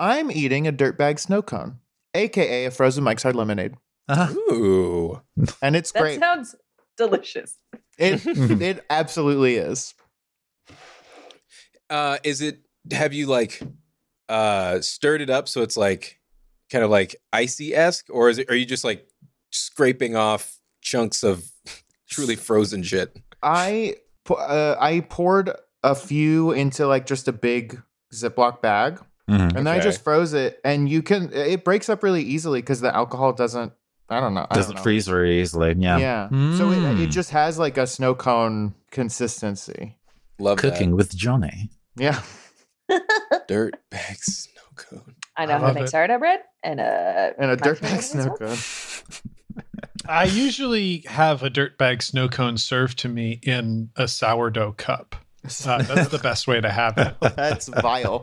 I'm eating a dirtbag snow cone, aka a frozen Mike's Hard Lemonade, Ooh. and it's That great. sounds delicious. It it absolutely is. Uh, is it, have you like uh, stirred it up so it's like kind of like icy esque, or is it, are you just like scraping off chunks of truly frozen shit? I uh, I poured a few into like just a big Ziploc bag, Mhm. and then I just froze it. And you can it breaks up really easily because the alcohol doesn't. I don't know. I Doesn't don't know. freeze very easily. Yeah. Yeah. So it, it Mm. just has like a snow cone consistency. Love Cooking with Johnny. Yeah. dirt bag snow cone. I know I how to love make it. sourdough bread and a And a mashed dirtbag potatoes snow well. cone. I usually have a dirt bag snow cone served to me in a sourdough cup. Uh, that's the best way to have it. That's vile.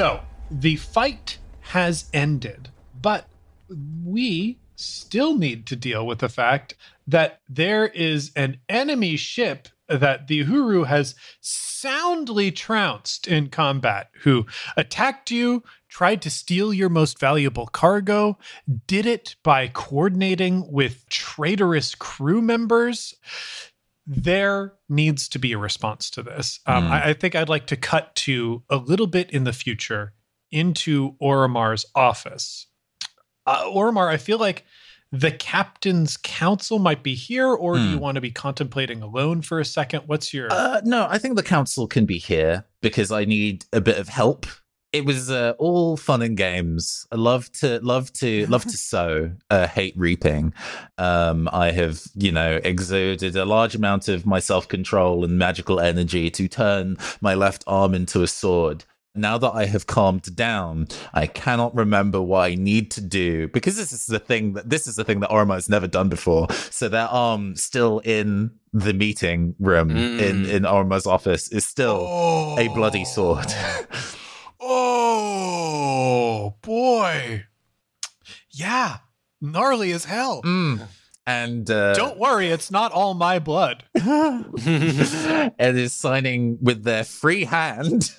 So the fight has ended, but we still need to deal with the fact that there is an enemy ship that the Uhuru has soundly trounced in combat, who attacked you, tried to steal your most valuable cargo, did it by coordinating with traitorous crew members there needs to be a response to this. Um, Hmm. I, I think I'd like to cut to a little bit in the future into Oromar's office. Uh, Oromar, I feel like the captain's council might be here, or do you Hmm. want to be contemplating alone for a second? What's your. Uh, no, I think the council can be here because I need a bit of help. It was uh, all fun and games. I love to love to love to sow, uh, hate reaping. Um, I have, you know, exerted a large amount of my self control and magical energy to turn my left arm into a sword. Now that I have calmed down, I cannot remember what I need to do because this is the thing that this is the thing that Oromar has never done before. So their arm still in the meeting room in Mm. in Oromar's office is still a bloody sword. Oh, boy. Yeah, gnarly as hell. Mm. And uh, Don't worry, it's not all my blood. and is signing with their free hand.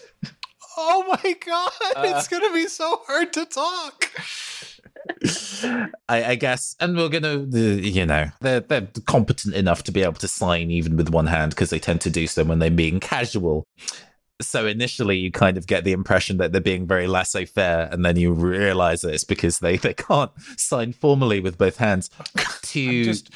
Oh my god, it's gonna be so hard to talk. I, I guess, and we're gonna, uh, you know, they're they're competent enough to be able to sign even with one hand because they tend to do so when they're being casual. So initially, you kind of get the impression that they're being very laissez-faire, and then you realize that it's because they they can't sign formally with both hands. To Just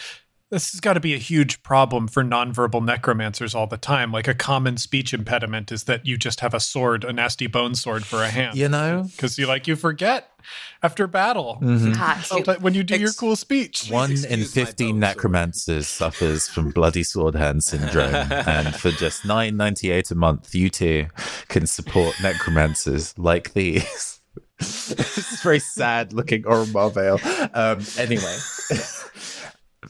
this has got to be a huge problem for nonverbal necromancers all the time. Like a common speech impediment is that you just have a sword, a nasty bone sword for a hand. you know, Because you like you forget after battle. mhm. Ah, when you do your cool speech. One in Excuse my 15 bone sword. necromancers suffers from bloody sword hand syndrome. and for just nine ninety eight a month, you too can support necromancers like these. this is very sad looking Oromar Vale. Um, anyway,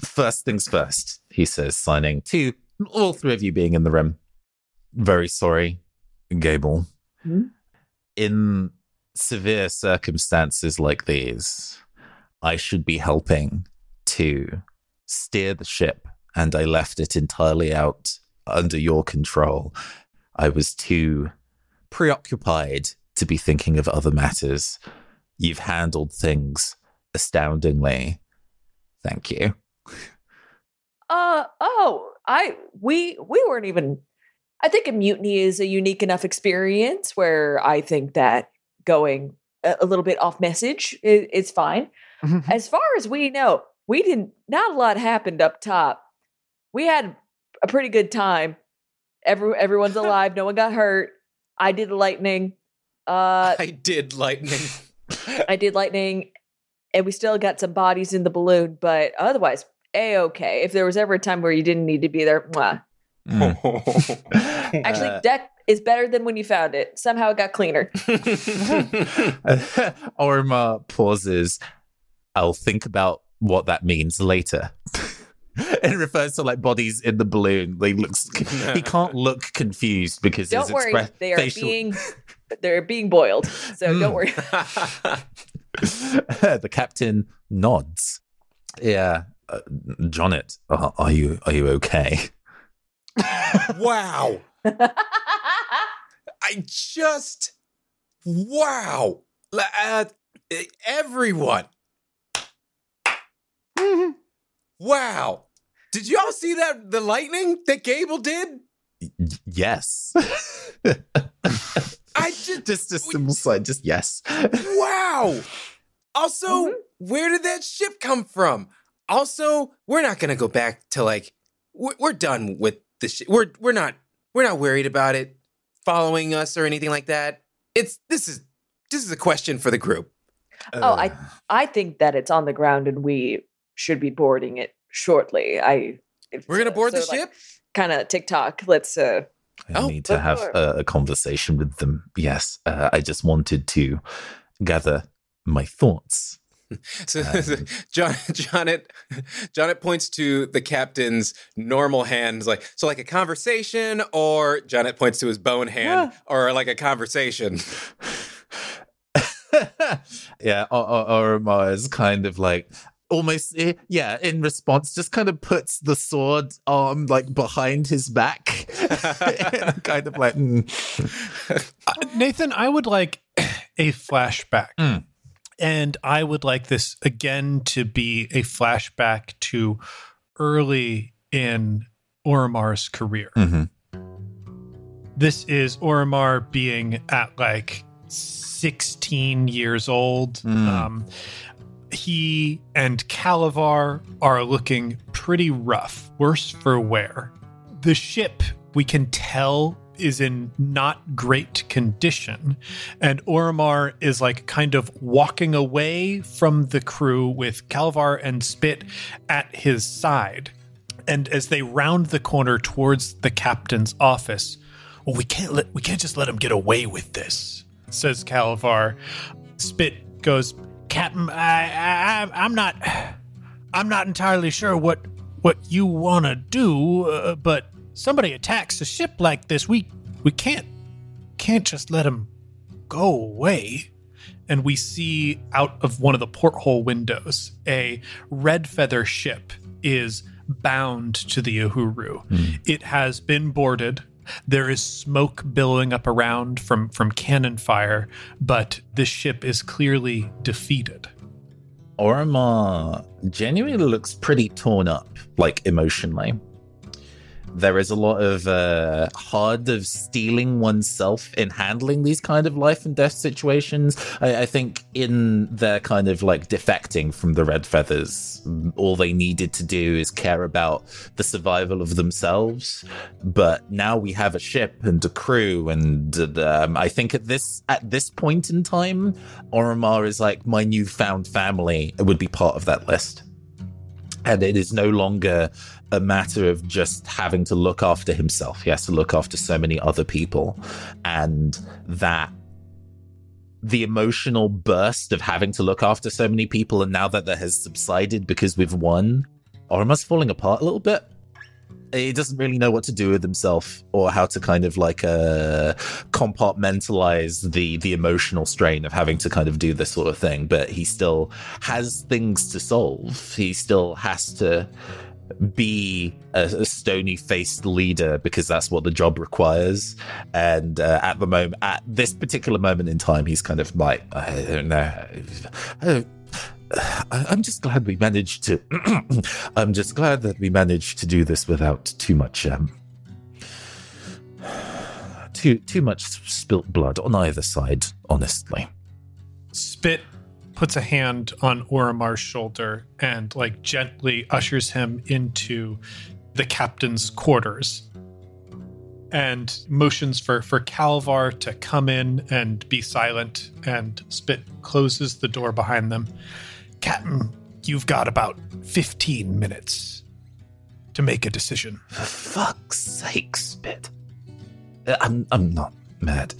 first things first, he says, signing to all three of you being in the room. Very sorry, Gable. Hmm? In severe circumstances like these, I should be helping to steer the ship, and I left it entirely out under your control. I was too preoccupied to be thinking of other matters. You've handled things astoundingly. Thank you. Uh oh, I we we weren't even. I think a mutiny is a unique enough experience where I think that going a, a little bit off message is, is fine. As far as we know, we didn't. Not a lot happened up top. We had a pretty good time. Every everyone's alive. no one got hurt. I did lightning. Uh, I did lightning. I did lightning, and we still got some bodies in the balloon. But otherwise, a okay. If there was ever a time where you didn't need to be there, mwah. Mm. actually, Uh, deck is better than when you found it. Somehow it got cleaner. Oromar pauses. I'll think about what that means later. it refers to like bodies in the balloon. He looks he can't look confused because Don't his worry, expre- they are facial being they're being boiled. So don't Mm. worry. the captain nods. Yeah, uh, Jonnet, uh, are you are you okay? wow. I just wow. Uh, everyone. Wow. Did y'all see that the lightning that Gable did? Y- yes. I just just a simple side. Just yes. wow. Also, where did that ship come from? Also, we're not gonna go back to like we're, we're done with the ship. We're we're not we're not worried about it following us or anything like that. It's this is this is a question for the group. Oh, I- Uh, I think that it's on the ground and we should be boarding it shortly. I We're gonna board the ship. Kind of TikTok. Let's uh I Oh, need to have a, a conversation with them. Yes, uh, I just wanted to gather my thoughts. So Um, John Jonet Jonet points to the captain's normal hand, like so, like a conversation, or Jonet points to his bone hand, or like a conversation. yeah, or, or, Oromar is kind of like almost, eh, yeah, in response, just kind of puts the sword arm like behind his back, kind of like. mm. Nathan, I would like a flashback. Mm. And I would like this again to be a flashback to early in Oromar's career. Mhm. This is Oromar being at like 16 years old. Mm. Um, he and Calavar are looking pretty rough, worse for wear. The ship, we can tell, is in not great condition. And Oromar is like kind of walking away from the crew with Calavar and Spit at his side. And as they round the corner towards the captain's office, well, we can't let we can't just let him get away with this, says Calavar. Spit goes, Captain, I, I, I'm not, I'm not entirely sure what what you want to do, uh, but somebody attacks a ship like this, we we can't can't just let him go away. And we see out of one of the porthole windows a red feather ship is bound to the Uhuru. Hmm. It has been boarded. There is smoke billowing up around from, from cannon fire, but this ship is clearly defeated. Oromar genuinely looks pretty torn up, like emotionally. There is a lot of uh, hard of stealing oneself in handling these kind of life and death situations. I, I think in their kind of like defecting from the Red Feathers, all they needed to do is care about the survival of themselves. But now we have a ship and a crew, and um, I think at this at this point in time, Oromar is like my newfound family It would be part of that list. And it is no longer a matter of just having to look after himself. He has to look after so many other people. And that the emotional burst of having to look after so many people, and now that that has subsided because we've won, Oromar's falling apart a little bit. He doesn't really know what to do with himself or how to kind of like uh, compartmentalize the the emotional strain of having to kind of do this sort of thing. But he still has things to solve. He still has to be a, a stony faced leader because that's what the job requires. And uh, at the moment, at this particular moment in time, he's kind of like, I don't know. I, I'm just glad we managed to. I'm just glad that we managed to do this without too much, um, too too much spilt blood on either side. Honestly, Spit puts a hand on Oromar's shoulder and like gently ushers him into the captain's quarters and motions for for Calavar to come in and be silent and Spit closes the door behind them. Captain, you've got about 15 minutes to make a decision. for fuck's sake, Spit. Uh, I'm I'm not mad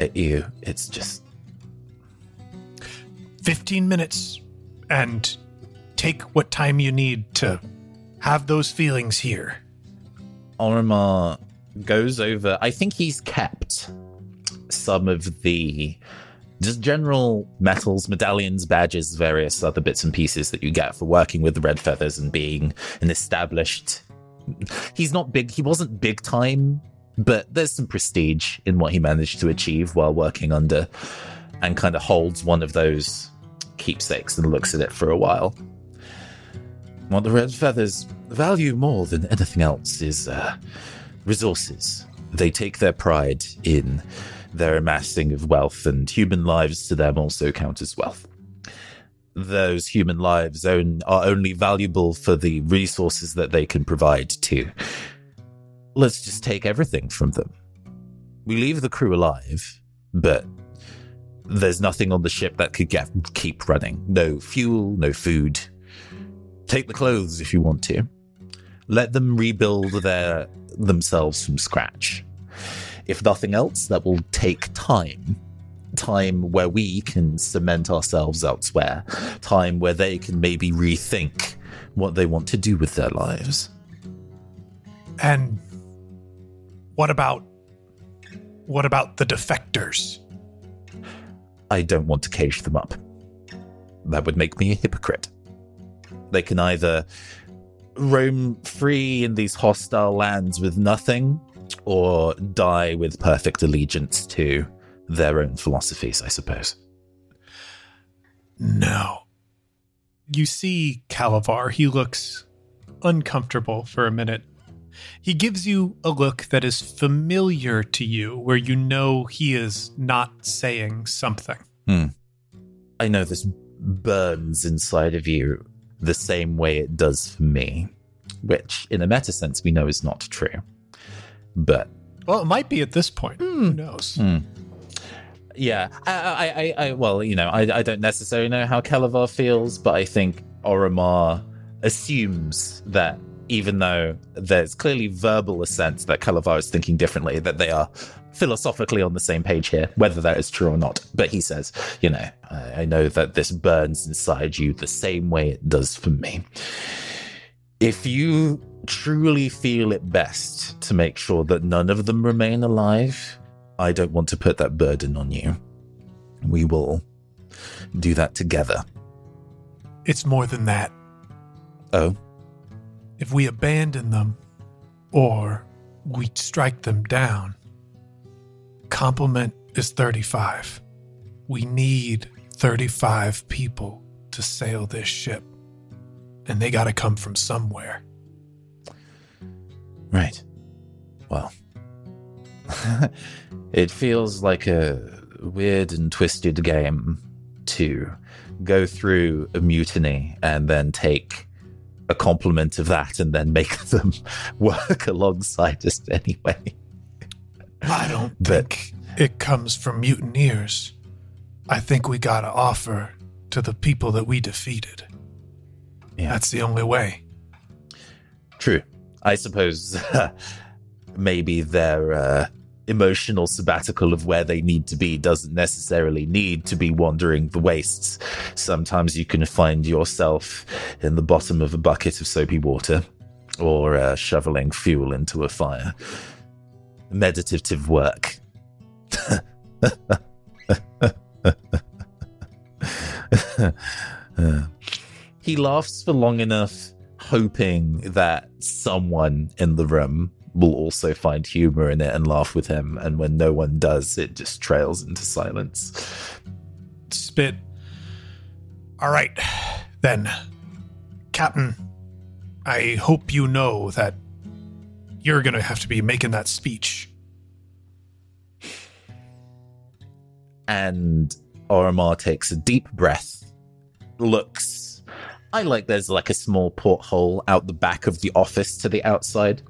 at you. It's just 15 minutes and take what time you need to have those feelings here. Oromar goes over. I think he's kept some of the just general medals, medallions, badges, various other bits and pieces that you get for working with the Red Feathers and being an established. He's not big. He wasn't big time, but there's some prestige in what he managed to achieve while working under, and kind of holds one of those keepsakes and looks at it for a while. What the Red Feathers value more than anything else is uh, resources. They take their pride in their amassing of wealth, and human lives to them also count as wealth. Those human lives own, are only valuable for the resources that they can provide to. Let's just take everything from them. We leave the crew alive, but there's nothing on the ship that could get, keep running. No fuel, no food. Take the clothes if you want to. Let them rebuild their themselves from scratch. If nothing else, that will take time. Time where we can cement ourselves elsewhere. Time where they can maybe rethink what they want to do with their lives. And what about what about the defectors? I don't want to cage them up. That would make me a hypocrite. They can either roam free in these hostile lands with nothing, or die with perfect allegiance to their own philosophies, I suppose. No. You see Calavar, he looks uncomfortable for a minute. He gives you a look that is familiar to you, where you know he is not saying something. Hmm. I know this burns inside of you the same way it does for me, which, in a meta sense, we know is not true. But Well, it might be at this point. Who knows? Hmm. Yeah, I, I, I, I well, you know, I, I don't necessarily know how Calavar feels, but I think Oromar assumes that even though there's clearly verbal assent that Calavar is thinking differently, that they are philosophically on the same page here, whether that is true or not. But he says, you know, I, I know that this burns inside you the same way it does for me. If you truly feel it best to make sure that none of them remain alive, I don't want to put that burden on you. We will do that together. It's more than that. Oh, If we abandon them or we strike them down, complement is 35. We need 35 people to sail this ship. And they got to come from somewhere. right. Well, it feels like a weird and twisted game to go through a mutiny and then take a complement of that and then make them work alongside us anyway. I don't But- think it comes from mutineers. I think we got to offer to the people that we defeated. Yeah. That's the only way. True. I suppose maybe their uh, emotional sabbatical of where they need to be doesn't necessarily need to be wandering the wastes. Sometimes you can find yourself in the bottom of a bucket of soapy water or uh, shoveling fuel into a fire. Meditative work. He laughs for long enough, hoping that someone in the room will also find humor in it and laugh with him. And when no one does, it just trails into silence. Spit. All right, then. Captain, I hope you know that you're going to have to be making that speech. And Oromar takes a deep breath, looks. I like there's like a small porthole out the back of the office to the outside.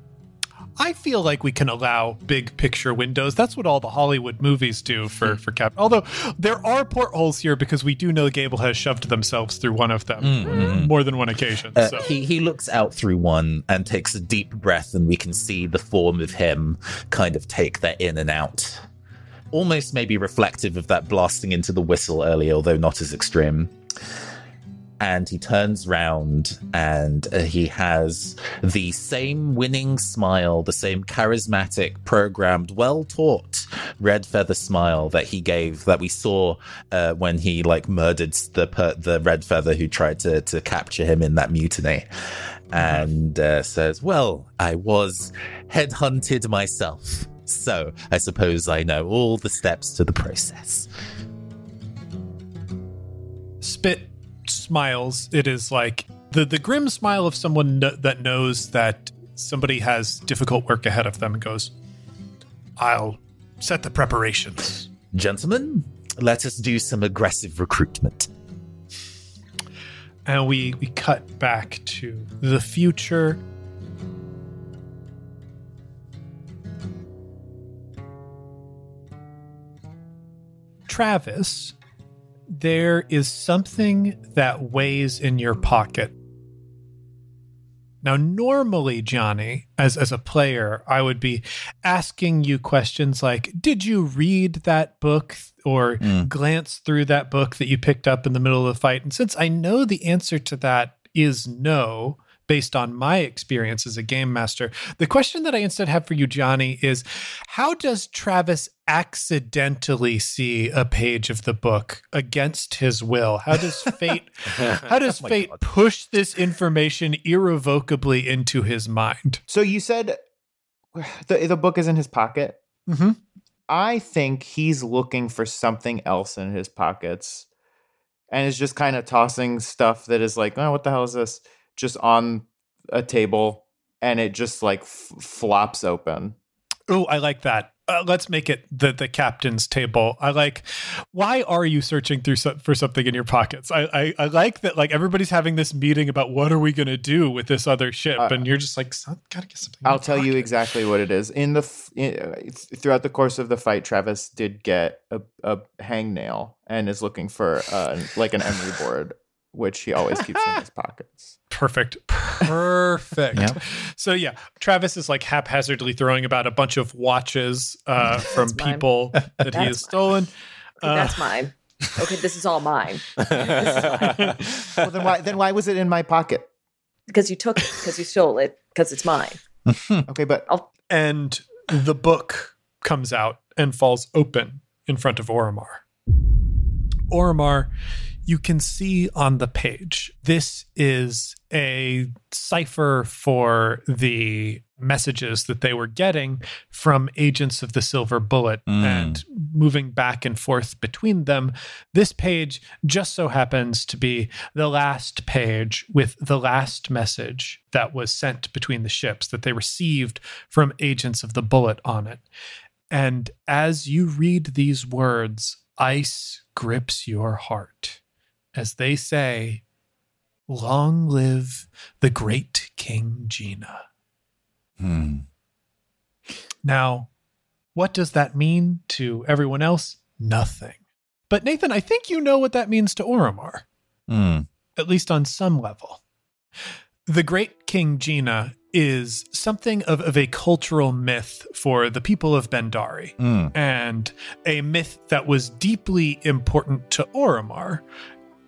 I feel like we can allow big picture windows. That's what all the Hollywood movies do for for Cap. Although there are portholes here because we do know Gable has shoved themselves through one of them Mm-hmm. more than one occasion. Uh, so he he looks out through one and takes a deep breath, and we can see the form of him kind of take that in and out, almost maybe reflective of that blasting into the whistle earlier, although not as extreme. And he turns round and uh, he has the same winning smile, the same charismatic, programmed, well taught red feather smile that he gave that we saw uh, when he like murdered the per- the red feather who tried to to capture him in that mutiny, and uh, says, "Well, I was headhunted myself." So I suppose I know all the steps to the process. Spit smiles. It is like the the grim smile of someone kn- that knows that somebody has difficult work ahead of them and goes, "I'll set the preparations." Gentlemen, let us do some aggressive recruitment. And we we cut back to the future. Travis, there is something that weighs in your pocket. Now, normally, Johnny, as, as a player, I would be asking you questions like Did you read that book or hmm. glance through that book that you picked up in the middle of the fight? And since I know the answer to that is no, based on my experience as a game master, the question that I instead have for you, Johnny, is How does Travis accidentally see a page of the book against his will? How does fate how does my fate God. push this information irrevocably into his mind? So you said the the book is in his pocket. Mm-hmm. I think he's looking for something else in his pockets and is just kind of tossing stuff that is like, oh, what the hell is this? Just on a table and it just like f- flops open. Oh, I like that. Uh, let's make it the the captain's table. I like. Why are you searching through so, for something in your pockets? I, I I like that. Like everybody's having this meeting about what are we going to do with this other ship, Uh, and you're just like, gotta get something. I'll tell you exactly what it is. In the f- in, uh, throughout the course of the fight, Travis did get a, a hangnail and is looking for uh, like an emery board, which he always keeps in his pockets. Perfect. Perfect. Yep. So yeah, Travis is like haphazardly throwing about a bunch of watches uh, from That's mine. people that he has mine. stolen. Okay, Uh, that's mine. Okay, this is all mine Well, then why then why was it in my pocket? because you took it, because you stole it, because it's mine. Okay, but I'll- and the book comes out and falls open in front of Oromar. Oromar, you can see on the page, this is a cipher for the messages that they were getting from agents of the Silver Bullet Mm. and moving back and forth between them. This page just so happens to be the last page with the last message that was sent between the ships that they received from agents of the Bullet on it. And as you read these words, ice grips your heart as they say, Long live the great King Gina. Hmm. Now, what does that mean to everyone else? Nothing. But Nathan, I think you know what that means to Oromar, Hmm. at least on some level. The great King Gina is something of, of a cultural myth for the people of Bendari. Hmm. and a myth that was deeply important to Oromar.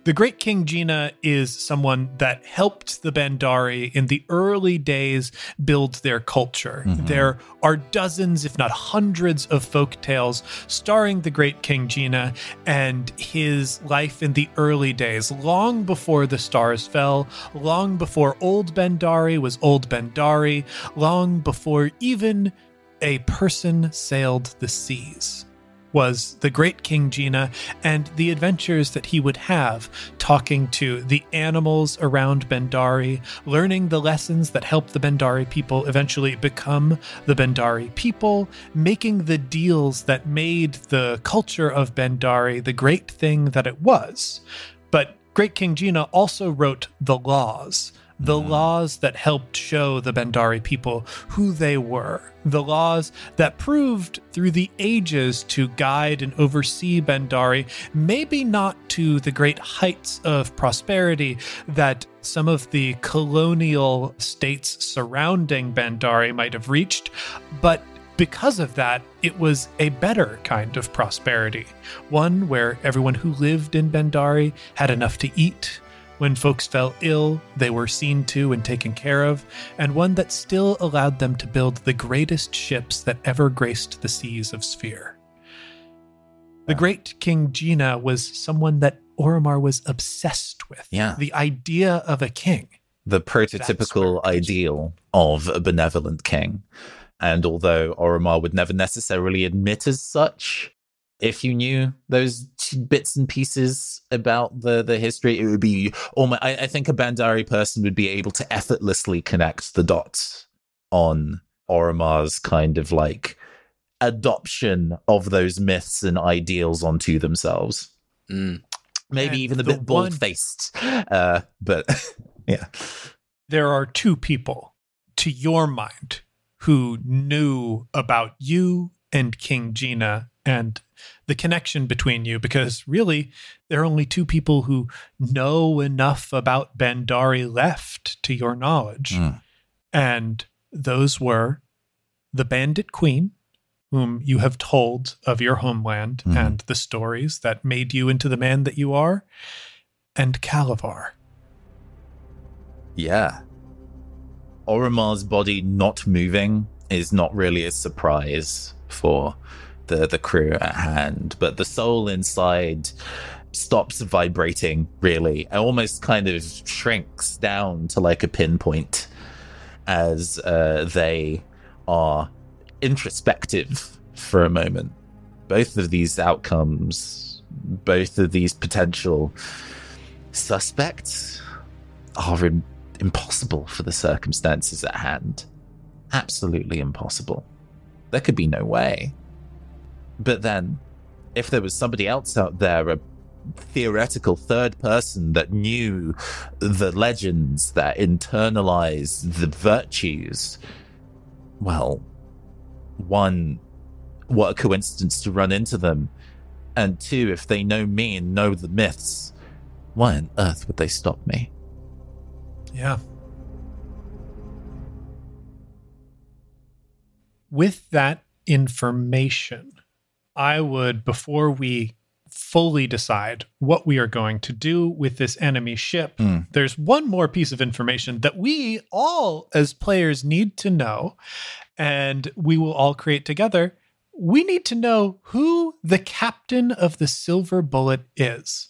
The Great King Gina is someone that helped the Bandari in the early days build their culture. Mm-hmm. There are dozens, if not hundreds, of folk tales starring the Great King Gina and his life in the early days, long before the stars fell, long before Old Bandari was Old Bandari, long before even a person sailed the seas was the great King Gina and the adventures that he would have talking to the animals around Bendari, learning the lessons that helped the Bendari people eventually become the Bendari people, making the deals that made the culture of Bendari the great thing that it was. But Great King Gina also wrote the laws the mm-hmm. laws that helped show the Bendari people who they were, the laws that proved through the ages to guide and oversee Bendari, maybe not to the great heights of prosperity that some of the colonial states surrounding Bendari might have reached, but because of that, it was a better kind of prosperity. One where everyone who lived in Bendari had enough to eat, when folks fell ill, they were seen to and taken care of, and one that still allowed them to build the greatest ships that ever graced the seas of Sphere. The great King Gina was someone that Oromar was obsessed with. Yeah. The idea of a king. the prototypical ideal of a benevolent king. And although Oromar would never necessarily admit as such, if you knew those bits and pieces about the, the history, it would be almost, I, I think a Bandari person would be able to effortlessly connect the dots on Oromar's kind of like adoption of those myths and ideals onto themselves. Mm. Maybe And even a the bit bald faced. Uh, but yeah. There are two people, to your mind, who knew about you and King Gina and the connection between you, because really, there are only two people who know enough about Bandari left to your knowledge. Mm. And those were the Bandit Queen, whom you have told of your homeland Mhm. and the stories that made you into the man that you are, and Calavar. Yeah. Oromar's body not moving is not really a surprise for the, the crew at hand, but the soul inside stops vibrating, really. It almost kind of shrinks down to like a pinpoint as uh, they are introspective for a moment. Both of these outcomes, both of these potential suspects are im- impossible for the circumstances at hand. Absolutely impossible. There could be no way. But then, if there was somebody else out there, a theoretical third person that knew the legends, that internalized the virtues, well, one, what a coincidence to run into them. And two, if they know me and know the myths, why on earth would they stop me? Yeah. With that information, I would, before we fully decide what we are going to do with this enemy ship, Hmm. there's one more piece of information that we all, as players, need to know, and we will all create together. We need to know who the captain of the Silver Bullet is.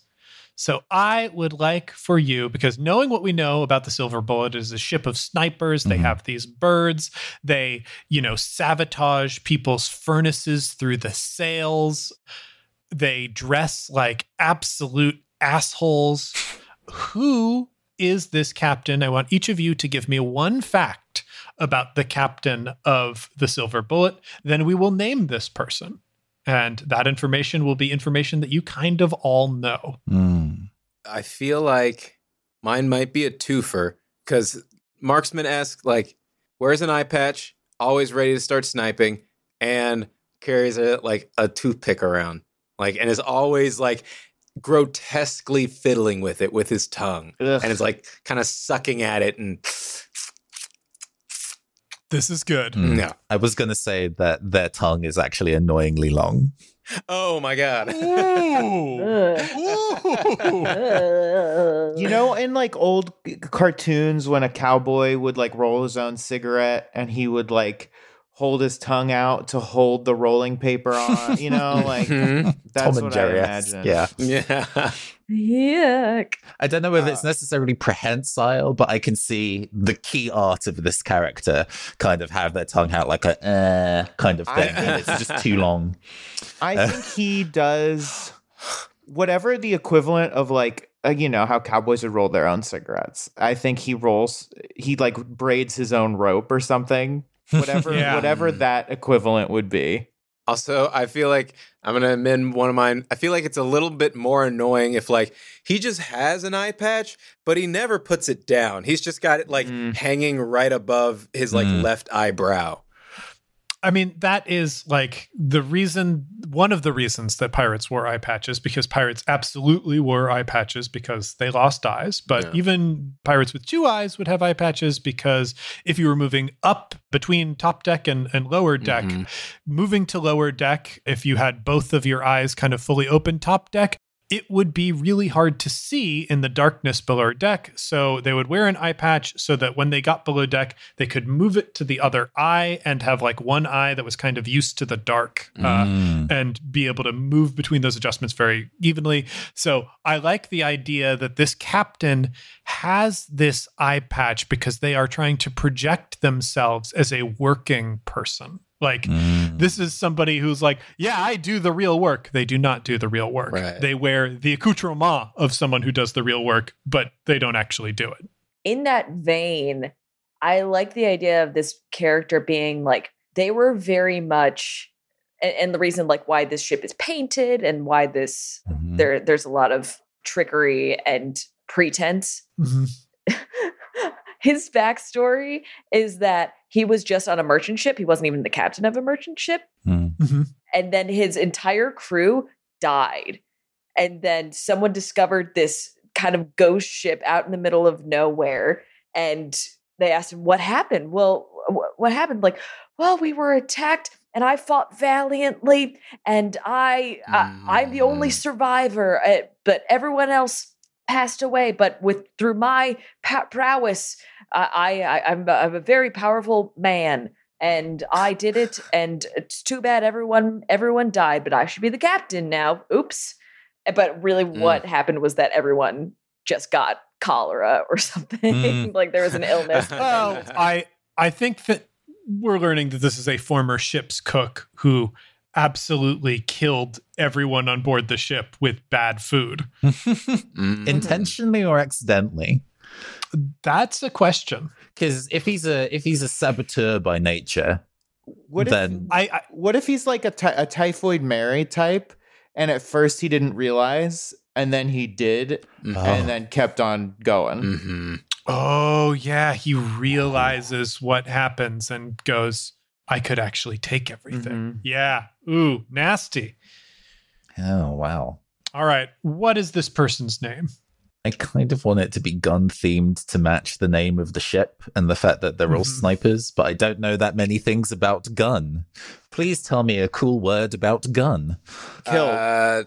So I would like for you, because knowing what we know about the Silver Bullet is a ship of snipers, they Mhm. have these birds, they, you know, sabotage people's furnaces through the sails, they dress like absolute assholes. Who is this captain? I want each of you to give me one fact about the captain of the Silver Bullet. Then we will name this person. And that information will be information that you kind of all know. Hmm. I feel like mine might be a twofer because marksman asks like, "Where's an eye patch?" Always ready to start sniping, and carries a like a toothpick around, like, and is always like grotesquely fiddling with it with his tongue, Ugh. and is like kind of sucking at it and This is good. Mm. No. I was going to say that their tongue is actually annoyingly long. Oh my god. Ooh. Ooh. You know, in like old c- cartoons, when a cowboy would like roll his own cigarette and he would like hold his tongue out to hold the rolling paper on, you know, like Mhm. that's Tom and what Jerry. I imagine. Yeah. Yeah. Yuck. I don't know if it's necessarily prehensile, but I can see the key art of this character kind of have their tongue out like a uh, kind of I thing. and it's just too long. I think he does whatever the equivalent of like uh, you know how cowboys would roll their own cigarettes. I think he rolls he like braids his own rope or something. Whatever Yeah. whatever that equivalent would be. Also, I feel like I'm gonna amend one of mine. I feel like it's a little bit more annoying if like he just has an eye patch, but he never puts it down. He's just got it like Mm. hanging right above his like Mm. left eyebrow. I mean, that is like the reason, one of the reasons that pirates wore eye patches, because pirates absolutely wore eye patches because they lost eyes. But Yeah. even pirates with two eyes would have eye patches because if you were moving up between top deck and, and lower deck, Mhm. moving to lower deck, if you had both of your eyes kind of fully open top deck, it would be really hard to see in the darkness below deck. So they would wear an eye patch so that when they got below deck, they could move it to the other eye and have like one eye that was kind of used to the dark. Uh, Mm. and be able to move between those adjustments very evenly. So I like the idea that this captain has this eye patch because they are trying to project themselves as a working person. Like, Mm. this is somebody who's like, yeah, I do the real work. They do not do the real work. Right. They wear the accoutrement of someone who does the real work, but they don't actually do it. in that vein, I like the idea of this character being like they were very much, and, and the reason like why this ship is painted and why this Mhm. there there's a lot of trickery and pretense. His backstory is that he was just on a merchant ship. He wasn't even the captain of a merchant ship, Mm. Mhm. and then his entire crew died. And then someone discovered this kind of ghost ship out in the middle of nowhere. And they asked him, What happened? Well, wh- what happened? Like, well, we were attacked and I fought valiantly and I, I I'm the only Mm. survivor, uh, but everyone else passed away. But with through my pa- prowess, I, I I'm, a, I'm a very powerful man and I did it. And it's too bad everyone everyone died, but I should be the captain now. Oops. Eh, But really, Mm. what happened was that everyone just got cholera or something. Mm. like there was an illness. Well, I I think that we're learning that this is a former ship's cook who absolutely killed everyone on board the ship with bad food. Mm. Intentionally or accidentally? That's a question. Because if he's a if he's a saboteur by nature, What Then- if I, I what if he's like a, ty- a typhoid Mary type and at first he didn't realize and then he did Mhm. and then kept on going. Mhm. oh yeah, he realizes what happens and goes, I could actually take everything. Mhm. Yeah. Ooh, nasty. oh wow. All right. What is this person's name? I kind of want it to be gun themed to match the name of the ship and the fact that they're all Mhm. snipers, but I don't know that many things about gun. Please tell me a cool word about gun. Kill. Uh,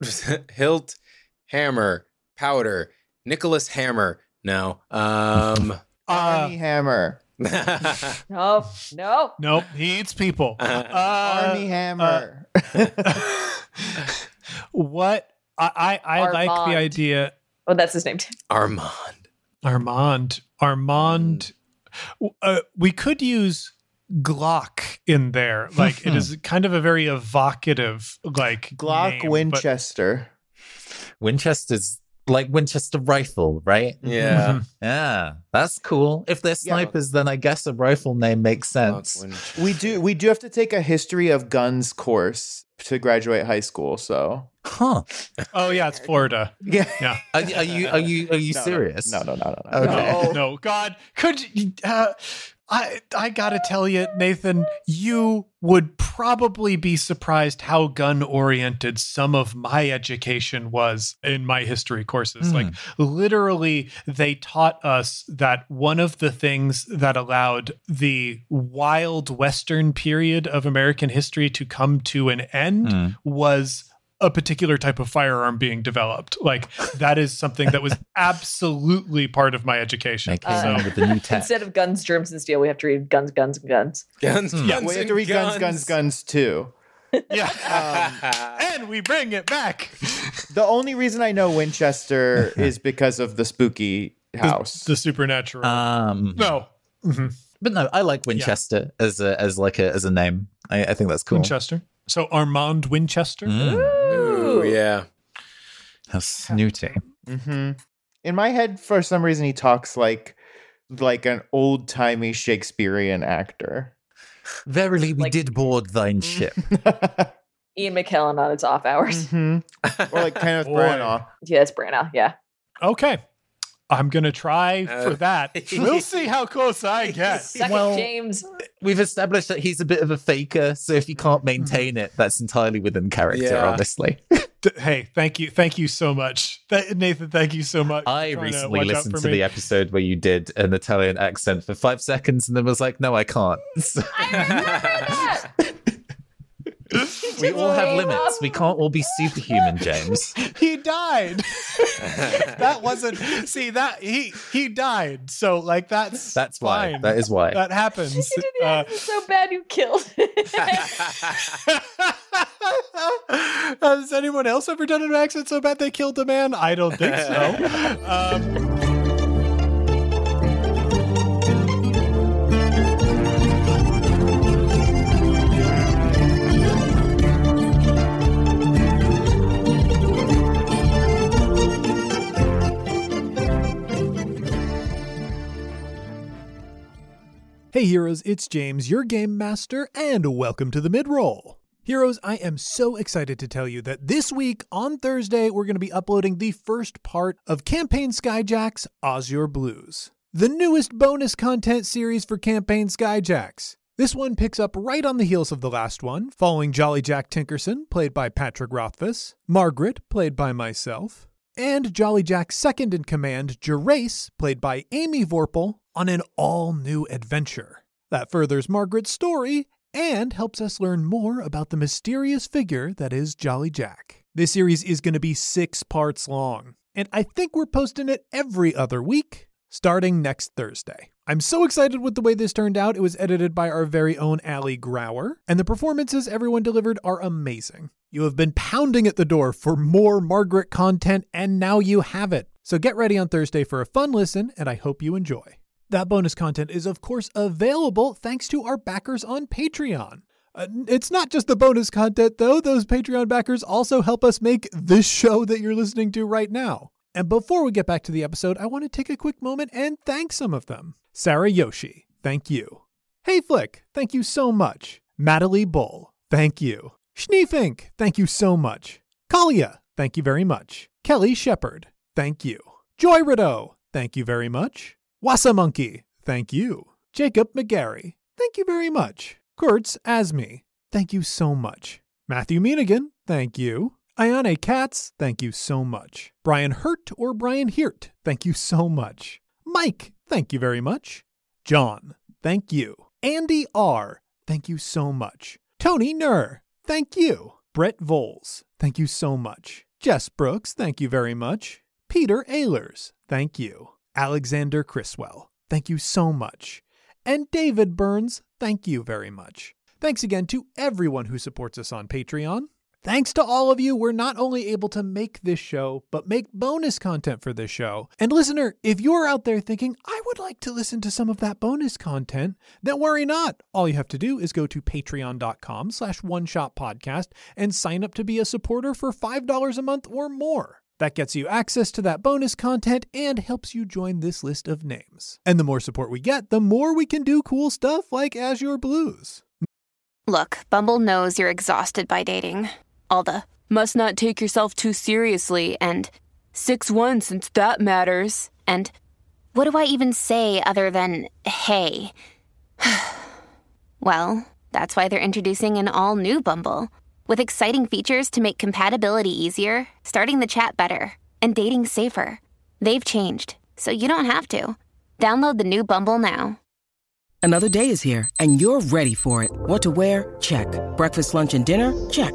hilt, hammer, powder, Nicholas Hammer. No. Um. Uh, Armie Hammer. no, no. nope. He eats people. Uh, Armie Hammer. what I I, I like the idea. Oh, that's his name. too. Armand. Armand. Armand. Uh, we could use Glock in there. Like it is kind of a very evocative like Glock name, but- Winchester. Winchester's like Winchester rifle, right? Yeah. Mhm. Yeah, that's cool. If they're Yeah. snipers, then I guess a rifle name makes sense. We do we do have to take a history of guns course to graduate high school, so Huh? Oh yeah, it's Florida. yeah. Yeah. Are, are you are you are you No, no, serious? No, no, no, no, no. Okay. No, no, God, could you? Uh, I I gotta tell you, Nathan, you would probably be surprised how gun oriented some of my education was in my history courses. Hmm. Like literally, they taught us that one of the things that allowed the wild Western period of American history to come to an end Hmm. was a particular type of firearm being developed. Like that is something that was absolutely part of my education. They came in with the new tech. Instead of guns, germs, and steel, we have to read guns, guns, and guns. Guns, Hmm. guns, we have to read guns, guns, guns too. Yeah. and we bring it back. The only reason I know Winchester is because of the spooky house. The supernatural. Um, no. Mhm. but no, I like Winchester as a as like a as a name. I, I think that's cool. Winchester. So Armand Winchester. Mm, Ooh, yeah. how snooty. hmm In my head, for some reason, he talks like like an old timey Shakespearean actor. Verily, we Like- did board thine ship. Ian McKellen on its off hours. Mhm. Or like Kenneth Boy. Branagh. Yeah, it's Branagh. Yeah. Okay. I'm gonna try Uh, for that. We'll see how close I get. Second Well- James. We've established that he's a bit of a faker, so if you can't maintain it, that's entirely within character. Yeah. Honestly, hey, thank you, thank you so much, Th- Nathan. Thank you so much. I trying to recently listened to me. the episode where you did an Italian accent for five seconds, and then was like, "No, I can't." So- I remember that. we all have limits. up. We can't all be superhuman, James. he died. that wasn't. See that he he died. So like that's That's why. That is why. that happens. You did the Uh, so bad you killed. Has anyone else ever done an accident so bad they killed a man? I don't think so. Um, Hey heroes, it's James, your game master, and welcome to the midroll. Heroes, I am so excited to tell you that this week on Thursday, we're going to be uploading the first part of Campaign Skyjacks Azure Blues, the newest bonus content series for Campaign Skyjacks. This one picks up right on the heels of the last one, following Jolly Jack Tinkerson, played by Patrick Rothfuss, Margaret, played by myself, and Jolly Jack's second in command, Gerace, played by Amy Vorpahl, on an all new adventure. That furthers Margaret's story and helps us learn more about the mysterious figure that is Jolly Jack. This series is going to be six parts long, and I think we're posting it every other week, starting next Thursday. I'm so excited with the way this turned out. It was edited by our very own Ali Grauer, and the performances everyone delivered are amazing. You have been pounding at the door for more Margaret content, and now you have it. So get ready on Thursday for a fun listen, and I hope you enjoy. That bonus content is, of course, available thanks to our backers on Patreon. Uh, it's not just the bonus content, though. Those Patreon backers also help us make this show that you're listening to right now. And before we get back to the episode, I want to take a quick moment and thank some of them. Sarah Yoshi, thank you. Hey Flick, thank you so much. Madalie Bull, thank you. Schneefink, thank you so much. Kalia, thank you very much. Kelly Shepard, thank you. Joy Rideau, thank you very much. Wassa Monkey, thank you. Jacob McGarry, thank you very much. Kurtz Asmi, thank you so much. Matthew Meanigan, thank you. Ayane Katz, thank you so much. Brian Hurt or Brian Hirt, thank you so much. Mike, thank you very much. John, thank you. Andy R, thank you so much. Tony Nur, thank you. Brett Voles, thank you so much. Jess Brooks, thank you very much. Peter Ehlers, thank you. Alexander Criswell, thank you so much. And David Burns, thank you very much. Thanks again to everyone who supports us on Patreon. Thanks to all of you, we're not only able to make this show, but make bonus content for this show. And listener, if you're out there thinking, I would like to listen to some of that bonus content, then worry not. All you have to do is go to patreon.com slash one shot podcast and sign up to be a supporter for $5 a month or more. That gets you access to that bonus content and helps you join this list of names. And the more support we get, the more we can do cool stuff like Azure Blues. Look, Bumble knows you're exhausted by dating. All the must not take yourself too seriously and 6 1 since that matters. And what do I even say other than hey? Well, that's why they're introducing an all new Bumble with exciting features to make compatibility easier, starting the chat better, and dating safer. They've changed, so you don't have to. Download the new Bumble now. Another day is here, and you're ready for it. What to wear? Check. Breakfast, lunch, and dinner? Check.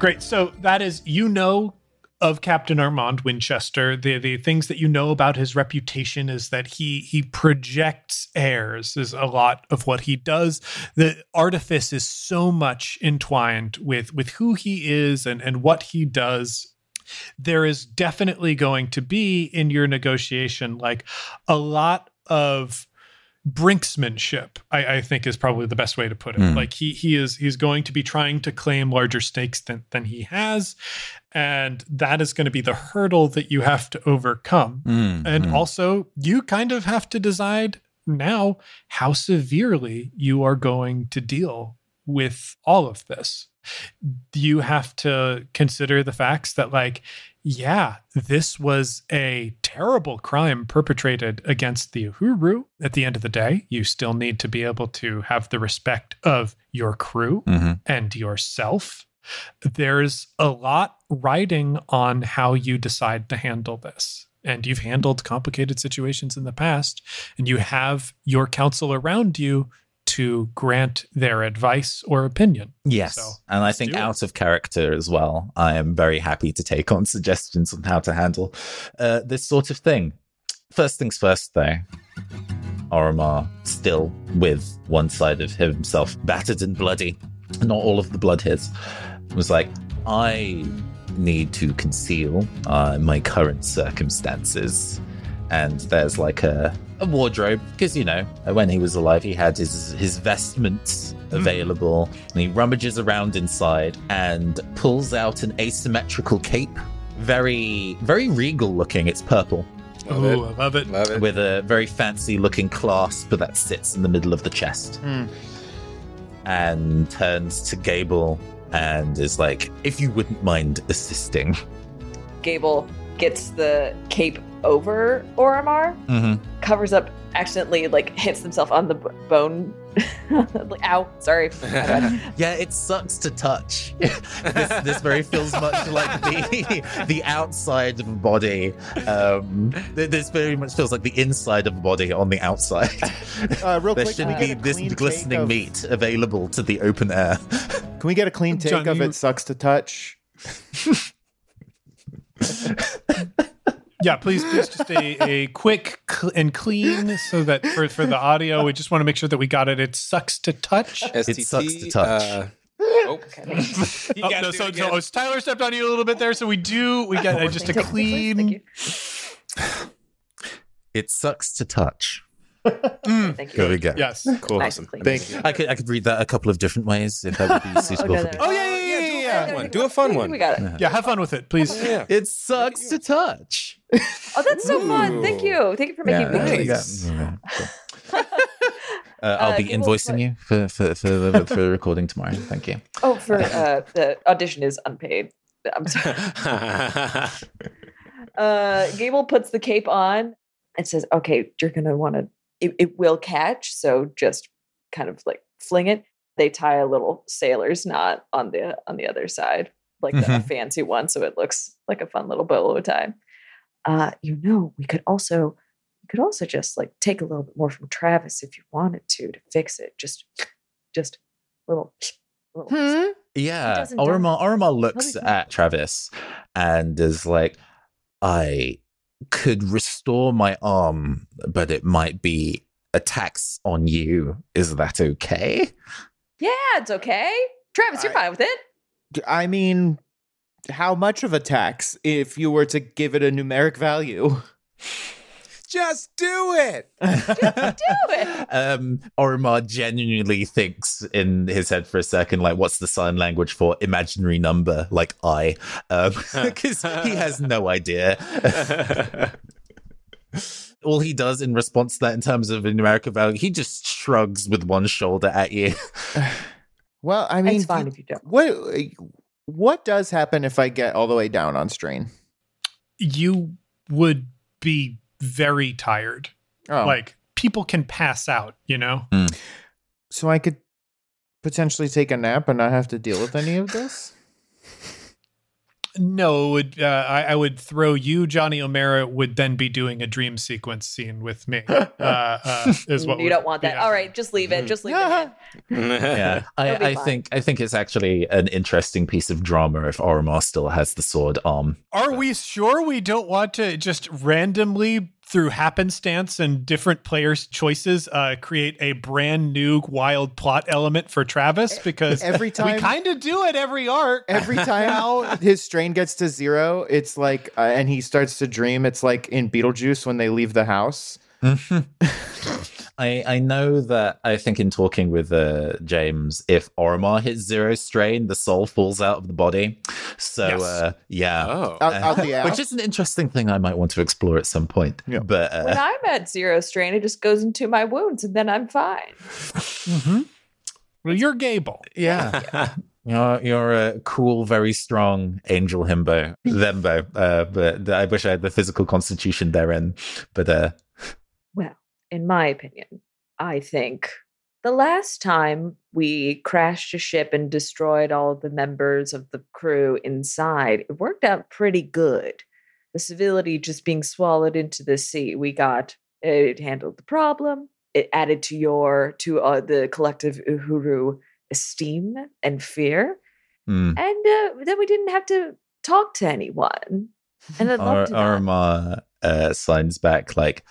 Great. So that is, you know, of Captain Armand Winchester, the the things that you know about his reputation is that he he projects airs is a lot of what he does. The artifice is so much entwined with with who he is and and what he does. There is definitely going to be in your negotiation like a lot of brinksmanship I, I think is probably the best way to put it Mm. like he he is he's going to be trying to claim larger stakes than than he has and that is going to be the hurdle that you have to overcome Mm, and mm. also you kind of have to decide now how severely you are going to deal with all of this you have to consider the facts that like yeah this was a terrible crime perpetrated against the uhuru. At the end of the day you still need to be able to have the respect of your crew Mhm. and yourself. There's a lot riding on how you decide to handle this. And you've handled complicated situations in the past and you have your counsel around you to grant their advice or opinion Yes. So, and I think out of character as well, I am very happy to take on suggestions on how to handle uh, this sort of thing. First things first, though, Oromar still with one side of himself battered and bloody, not all of the blood his, was like, I need to conceal uh, my current circumstances. And there's like a, a wardrobe because you know when he was alive he had his his vestments available and he rummages around inside and pulls out an asymmetrical cape. Very very regal looking. It's purple. Love oh it. i love it. Love it. with a very fancy looking clasp that sits in the middle of the chest. Hmm. and turns to Gable and is like if you wouldn't mind assisting. Gable gets the cape over Oromar, mm-hmm. covers up, accidentally like hits himself on the b- bone. like, ow, sorry. Yeah, it sucks to touch. this, this very feels much like the the outside of a body. Um, th- this very much feels like the inside of a body on the outside. Uh, real there quick, shouldn't get be this glistening of- meat available to the open air. Can we get a clean take John, of you- it? Sucks to touch. yeah please please just a, a quick cl- and clean so that for, for the audio we just want to make sure that we got it it sucks to touch STT, sucks to touch. Uh, oh, Okay. Oh, no, do so, it so oh, Tyler stepped on you a little bit there, so we do. We got uh, just a Take it, please. Thank clean. it sucks to touch. Mm, Thank There you. we go. yes. Cool. Nice and clean. Thank you. I could I could read that a couple of different ways if that would be suitable Okay, for there. people. Oh yeah, yeah, yeah, yeah. yeah. Fun one. Do a fun one. We got it. Yeah, have fun with it, please. Yeah. It sucks to touch. Oh, that's so fun. Thank you. Thank you for making Yeah, me there you. Nice. Okay, cool. Uh, I'll Uh, be invoicing what- you for for for the, for the recording tomorrow. Thank you. Oh, for uh, the audition is unpaid. I'm sorry. uh, Gable puts the cape on and says, "Okay, you're gonna want to. It, it will catch, so just kind of like fling it." They tie a little sailor's knot on the on the other side, like the, a Mhm. fancy one, so it looks like a fun little bolo tie. Uh, you know, we could also we could also just like take a little bit more from Travis if you wanted to to fix it. Just just little. little Yeah, doesn't do Oromar, Oromar looks Nobody's at Travis and is like, I could restore my arm, but it might be a tax on you. Is that okay? Yeah, it's okay. Travis, you're I- fine with it. I mean, how much of a tax if you were to give it a numeric value? Just do it. Just do it. um, Oromar genuinely thinks in his head for a second, like, what's the sign language for imaginary number, like I? Because he has no idea. All he does in response to that, in terms of a numerical value, he just shrugs with one shoulder at you. Well, I mean, it's fine if you don't. what what does happen if I get all the way down on strain? You would be very tired. Oh, Like people can pass out, you know? Hmm. so I could potentially take a nap and not have to deal with any of this. No, it would, uh, I, I would throw you, Johnny O'Mara, would then be doing a dream sequence scene with me. Uh, uh, is what you would- don't want that. yeah. All right, just leave it. Just leave it. in. yeah, I, I think I think it's actually an interesting piece of drama if Oromar still has the sword arm. Are we sure we don't want to just randomly, through happenstance and different players' choices, uh, create a brand new wild plot element for Travis? Because Every time we kind of do it every arc. Every time his strain gets to zero, it's like, uh, and he starts to dream. It's like in Beetlejuice when they leave the house. I I know that I think in talking with uh, James, if Oromar hits zero strain, the soul falls out of the body. So Yes. uh, yeah, Oh. Out, out the which is an interesting thing I might want to explore at some point. Yeah. But When uh, I'm at zero strain, it just goes into my wounds, and then I'm fine. Mhm. Well, you're Gable. yeah. You're you're a cool, very strong angel himbo, thembo. Uh, but I wish I had the physical constitution therein. But uh, Well, in my opinion, I think the last time we crashed a ship and destroyed all of the members of the crew inside, it worked out pretty good. The civility just being swallowed into the sea, we got it handled the problem. It added to your to uh, the collective Uhuru esteem and fear, hmm. and uh, then we didn't have to talk to anyone. And I'd love Ar- to. Arma uh, signs back like,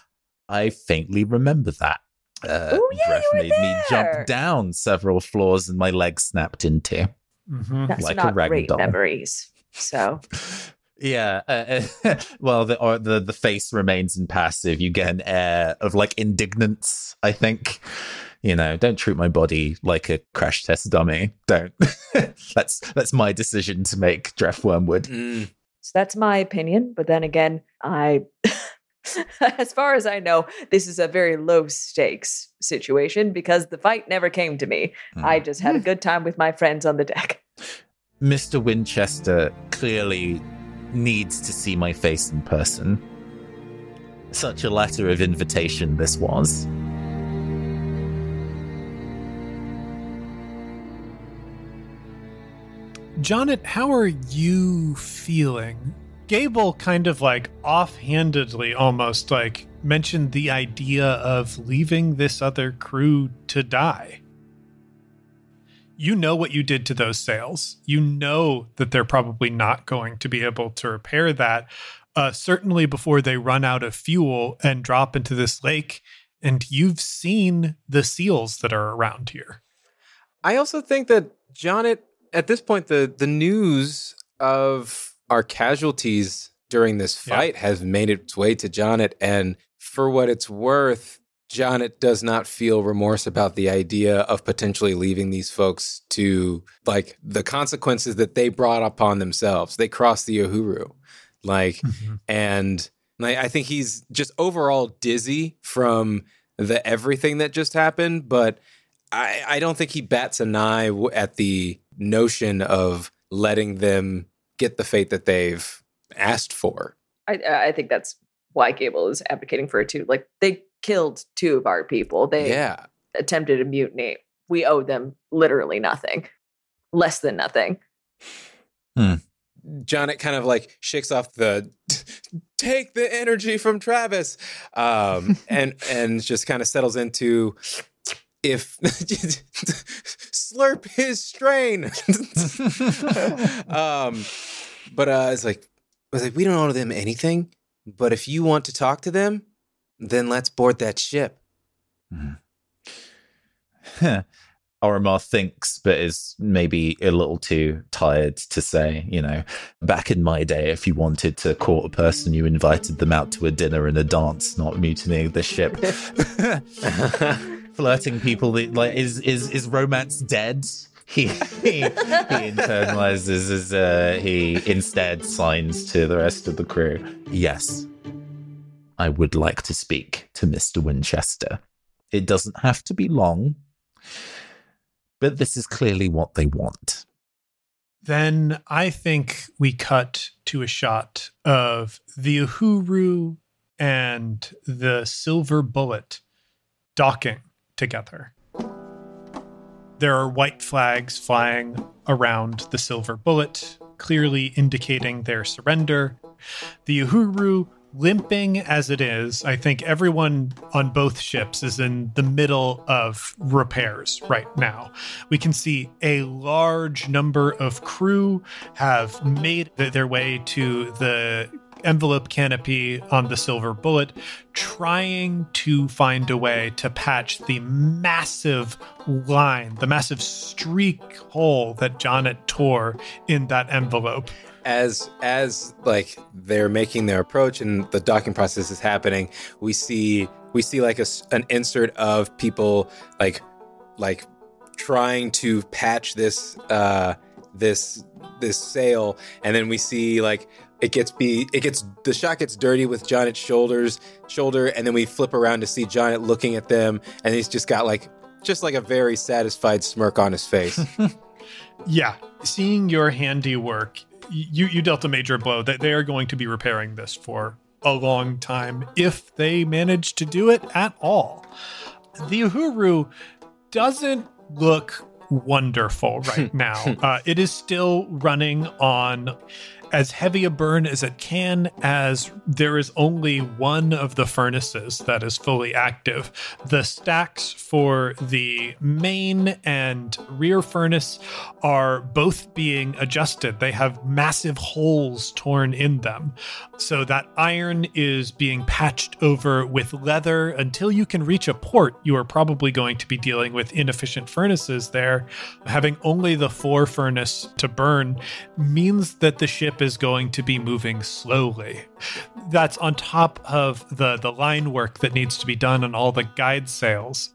I faintly remember that. Uh, Oh, yeah, Breath you were made me jump down several floors and my legs snapped into. Mhm. That's like a not great ragdoll. memories. So Yeah, uh, uh, well, the or the the face remains impassive. You get an air of like indignance. I think, you know, don't treat my body like a crash test dummy. Don't. that's that's my decision to make, Dreff Wormwood. Mm. So that's my opinion. But then again, I, as far as I know, this is a very low stakes situation because the fight never came to me. I mm. just had a hmm. good time with my friends on the deck. Mr. Winchester clearly needs to see my face in person. Such a letter of invitation this was. Jonet, how are you feeling? Gable kind of like offhandedly almost like mentioned the idea of leaving this other crew to die. You know what you did to those sails. You know that they're probably not going to be able to repair that, uh, certainly before they run out of fuel and drop into this lake. And you've seen the seals that are around here. I also think that Jonet, at this point, the the news of our casualties during this Yeah. fight has made its way to Jonet, and for what it's worth, Jonet does not feel remorse about the idea of potentially leaving these folks to like the consequences that they brought upon themselves. They crossed the Uhuru, like, mm-hmm. and like, I think he's just overall dizzy from the everything that just happened, but I, I don't think he bats an eye at the notion of letting them get the fate that they've asked for. I, I think that's why Gable is advocating for it too. Like they killed two of our people. They yeah. attempted a mutiny. We owe them literally nothing, less than nothing. John, it kind of like shakes off the take the energy from Travis, um, and and just kind of settles into if slurp his strain. um, but uh, it's like, I was like, we don't owe them anything. But if you want to talk to them, then let's board that ship. Oromar thinks, but is maybe a little too tired to say, you know, back in my day, if you wanted to court a person, you invited them out to a dinner and a dance, not mutinying the ship. Flirting people, like, is, is, is romance dead? He, he, he internalizes as uh, he instead signs to the rest of the crew. Yes, I would like to speak to Mr. Winchester. It doesn't have to be long, but this is clearly what they want. Then I think we cut to a shot of the Uhuru and the Silver Bullet docking together. There are white flags flying around the Silver Bullet, clearly indicating their surrender. The Uhuru limping as it is, I think everyone on both ships is in the middle of repairs right now. We can see a large number of crew have made their way to the envelope canopy on the silver bullet trying to find a way to patch the massive line the massive streak hole that Jonet tore in that envelope. As as like they're making their approach and the docking process is happening we see we see like a, an insert of people like like trying to patch this uh this this sail. And then we see like it gets be it gets the shot gets dirty with Jonet's shoulders shoulder and then we flip around to see Jonet looking at them and he's just got like just like a very satisfied smirk on his face Yeah, seeing your handiwork, you you dealt a major blow. That they are going to be repairing this for a long time if they manage to do it at all. The Uhuru doesn't look wonderful right now. Uh, it is still running on as heavy a burn as it can, as there is only one of the furnaces that is fully active. The stacks for the main and rear furnace are both being adjusted. They have massive holes torn in them. So that iron is being patched over with leather. Until you can reach a port, you are probably going to be dealing with inefficient furnaces there. Having only the fore furnace to burn means that the ship is going to be moving slowly. That's on top of the, the line work that needs to be done on all the guide sails.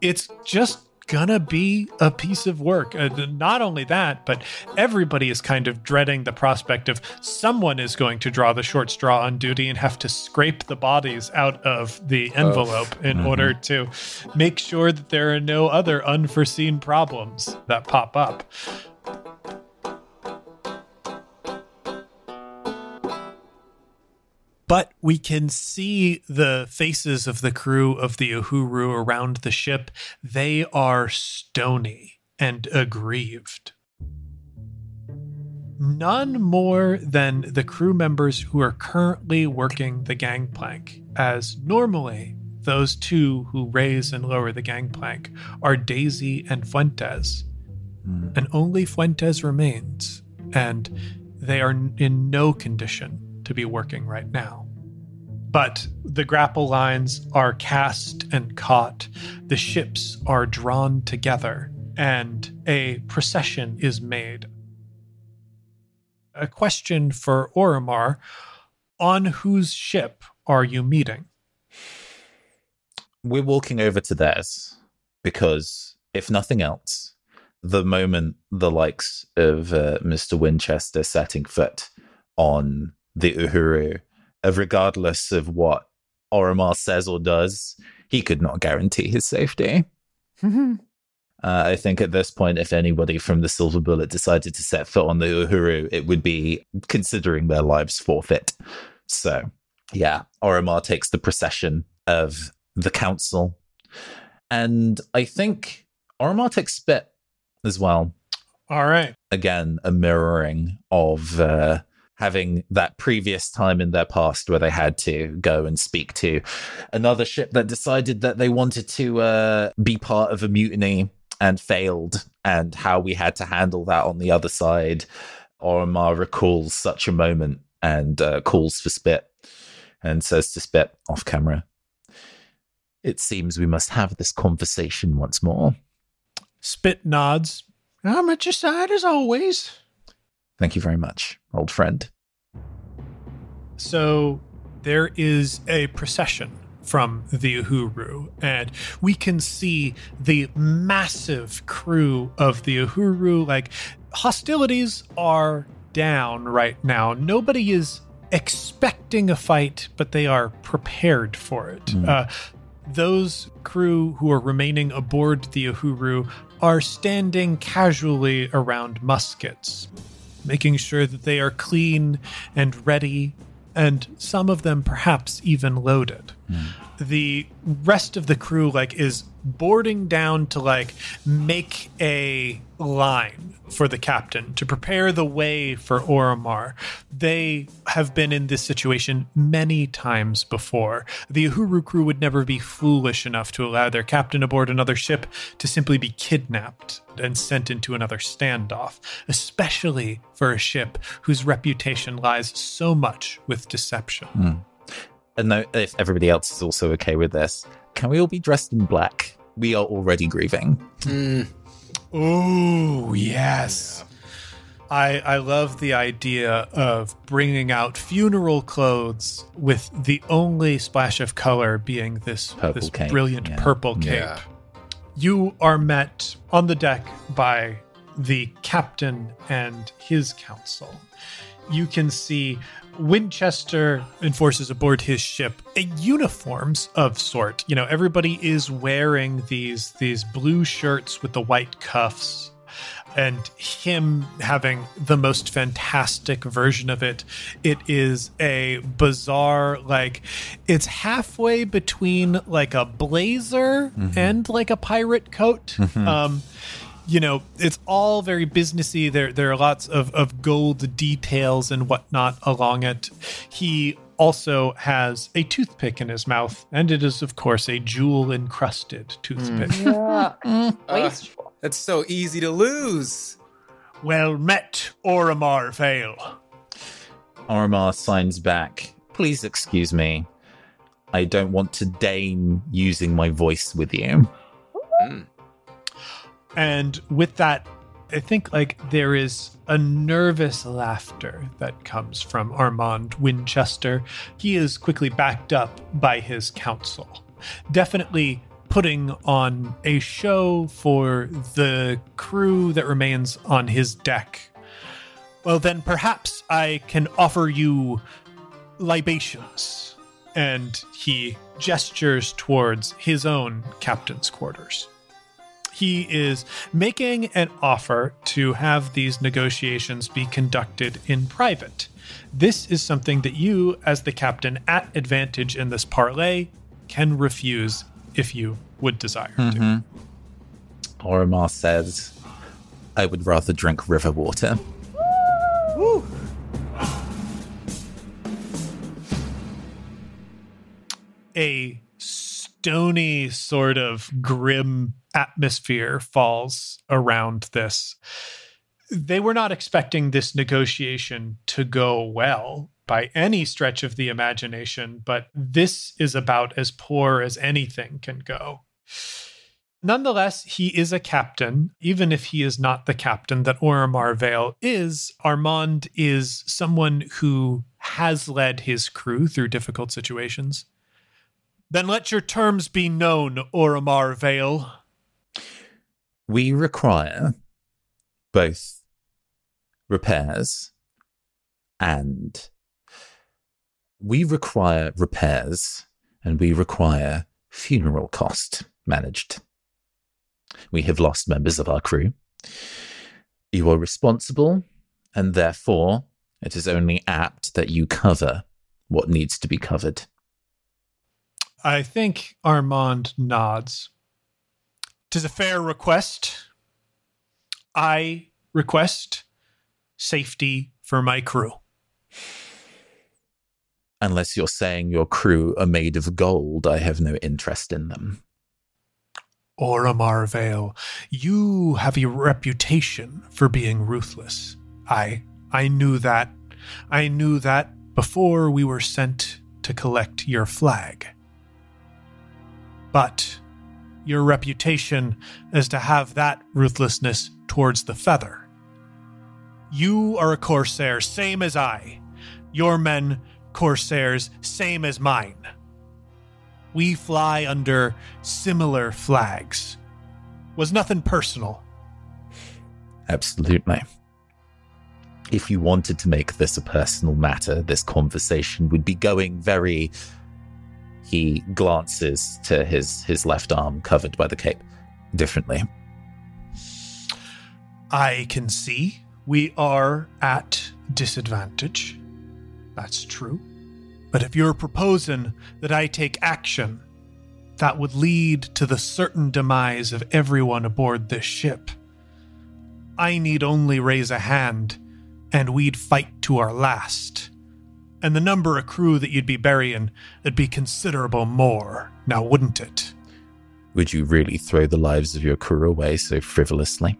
It's just gonna be a piece of work. Uh, not only that, but everybody is kind of dreading the prospect of someone is going to draw the short straw on duty and have to scrape the bodies out of the envelope in order to make sure that there are no other unforeseen problems that pop up. But we can see the faces of the crew of the Uhuru around the ship. They are stony and aggrieved. None more than the crew members who are currently working the gangplank, as normally those two who raise and lower the gangplank are Daisy and Fuentes. Hmm. And only Fuentes remains, and they are in no condition to be working right now. But the grapple lines are cast and caught, the ships are drawn together, and a procession is made. A question for Oromar On whose ship are you meeting? We're walking over to theirs because, if nothing else, the moment the likes of uh, Mr. Winchester setting foot on the Uhuru, of regardless of what Oromar says or does, he could not guarantee his safety. Uh, I think at this point, if anybody from the Silver Bullet decided to set foot on the Uhuru, it would be considering their lives forfeit. So, yeah, Oromar takes the procession of the council. And I think Oromar takes spit as well. All right. Again, a mirroring of uh, having that previous time in their past where they had to go and speak to another ship that decided that they wanted to uh, be part of a mutiny and failed, and how we had to handle that on the other side. Oromar recalls such a moment and uh, calls for spit. and says to Spit off camera, It seems we must have this conversation once more. Spit nods. I'm at your side as always. Thank you very much, old friend. So there is a procession from the Uhuru, and we can see the massive crew of the Uhuru. Like, hostilities are down right now. Nobody is expecting a fight, but they are prepared for it. Uh, those crew who are remaining aboard the Uhuru are standing casually around muskets, making sure that they are clean and ready, and some of them perhaps even loaded. Hmm. The rest of the crew like is boarding down to like make a line for the captain to prepare the way for Oromar. They have been in this situation many times before. The Uhuru crew would never be foolish enough to allow their captain aboard another ship to simply be kidnapped and sent into another standoff, especially for a ship whose reputation lies so much with deception. Hmm. And no, if everybody else is also okay with this, can we all be dressed in black? We are already grieving. Oh, yes. I, I love the idea of bringing out funeral clothes with the only splash of color being this, Purple this cape, brilliant yeah. purple cape. Yeah. You are met on the deck by the captain and his council. You can see Winchester enforces aboard his ship a uniforms of sort. You know, everybody is wearing these these blue shirts with the white cuffs and him having the most fantastic version of it. It is a bizarre, like, it's halfway between like a blazer and like a pirate coat. Um, you know, it's all very businessy. There, there are lots of, of gold details and whatnot along it. He also has a toothpick in his mouth, and it is, of course, a jewel encrusted toothpick. Mm. Yeah. Mm. Wasteful. Uh, that's so easy to lose. Well met, Oromar Vale. Oromar signs back. Please excuse me. I don't want to deign using my voice with you. And with that, I think like there is a nervous laughter that comes from Armand Winchester. He is quickly backed up by his counsel, definitely putting on a show for the crew that remains on his deck. Well, then perhaps I can offer you libations. And he gestures towards his own captain's quarters he is making an offer to have these negotiations be conducted in private. This is something that you, as the captain at advantage in this parlay, can refuse if you would desire to. Mm-hmm. Oromar says, I would rather drink river water. A stony sort of grim atmosphere falls around this. They were not expecting this negotiation to go well by any stretch of the imagination, but this is about as poor as anything can go. Nonetheless, he is a captain, even if he is not the captain that Oromar Vale is. Armand is someone who has led his crew through difficult situations. Then let your terms be known, Oromar Vale. We require both repairs and we require repairs and we require funeral cost managed. We have lost members of our crew. You are responsible, and therefore it is only apt that you cover what needs to be covered. I think Armand nods. Tis a fair request. I request safety for my crew. Unless you're saying your crew are made of gold, I have no interest in them. Oromar Vale, you have a reputation for being ruthless. I I knew that. I knew that before we were sent to collect your flag. But your reputation is to have that ruthlessness towards the feather. You are a corsair, same as I. Your men, corsairs, same as mine. We fly under similar flags. Was nothing personal. Absolutely. If you wanted to make this a personal matter, this conversation would be going very. He glances to his his left arm covered by the cape differently. I can see we are at disadvantage. That's true. But if you're proposing that I take action, that would lead to the certain demise of everyone aboard this ship. I need only raise a hand, and we'd fight to our last. And the number of crew that you'd be burying—it'd be considerable more, now wouldn't it? Would you really throw the lives of your crew away so frivolously?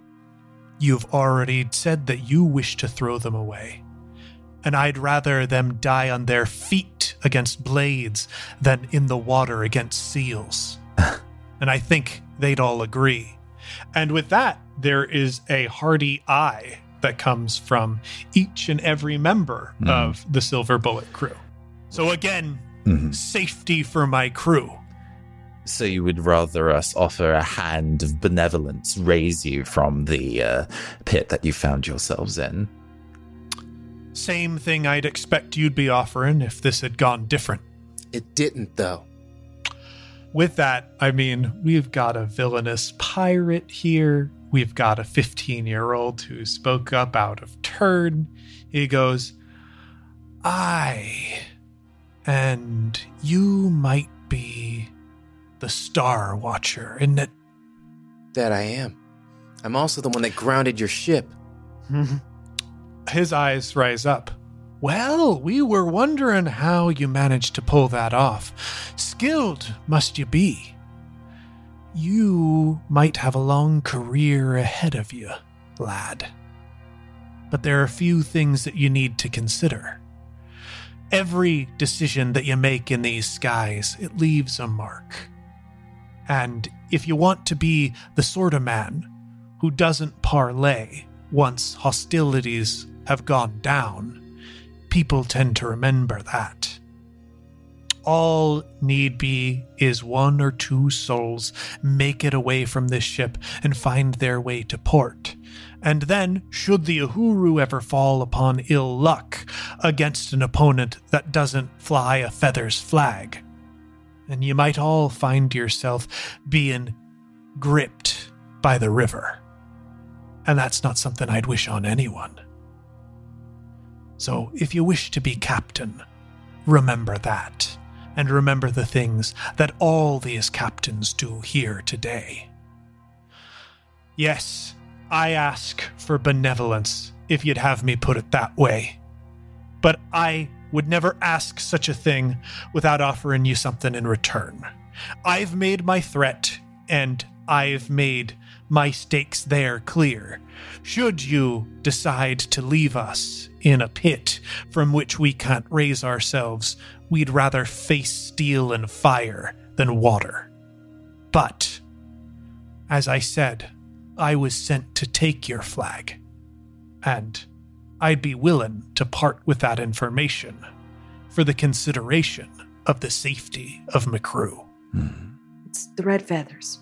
You've already said that you wish to throw them away. And I'd rather them die on their feet against blades than in the water against seals. and I think they'd all agree. And with that, there is a hearty aye that comes from each and every member Mhm. of the Silver Bullet crew. So again, Mhm. safety for my crew. So you would rather us offer a hand of benevolence, raise you from the uh, pit that you found yourselves in? Same thing I'd expect you'd be offering if this had gone different. It didn't, though. With that, I mean, we've got a villainous pirate here. We've got a 15 year old who spoke up out of turn. He goes, I. And you might be the Star Watcher, isn't it? That I am. I'm also the one that grounded your ship. His eyes rise up. Well, we were wondering how you managed to pull that off. Skilled must you be. You might have a long career ahead of you, lad. But there are a few things that you need to consider. Every decision that you make in these skies, it leaves a mark. And if you want to be the sort of man who doesn't parlay once hostilities have gone down, people tend to remember that. All need be is one or two souls make it away from this ship and find their way to port. And then, should the Uhuru ever fall upon ill luck against an opponent that doesn't fly a feather's flag, and you might all find yourself being gripped by the river. And that's not something I'd wish on anyone. So if you wish to be captain, remember that. And remember the things that all these captains do here today. Yes, I ask for benevolence, if you'd have me put it that way. But I would never ask such a thing without offering you something in return. I've made my threat, and I've made my stakes there clear. Should you decide to leave us in a pit from which we can't raise ourselves, we'd rather face steel and fire than water. But, as I said, I was sent to take your flag. And I'd be willing to part with that information for the consideration of the safety of McCrew. It's the red feathers.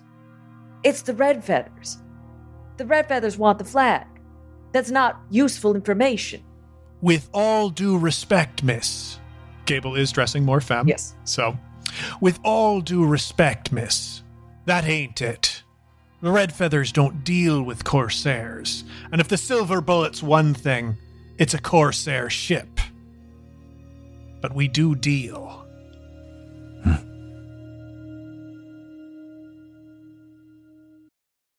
It's the red feathers. The red feathers want the flag. That's not useful information. With all due respect, miss. Gable is dressing more femme. Yes. So, with all due respect, miss, that ain't it. The Red Feathers don't deal with corsairs. And if the Silver Bullet's one thing, it's a corsair ship. But we do deal. Hmm.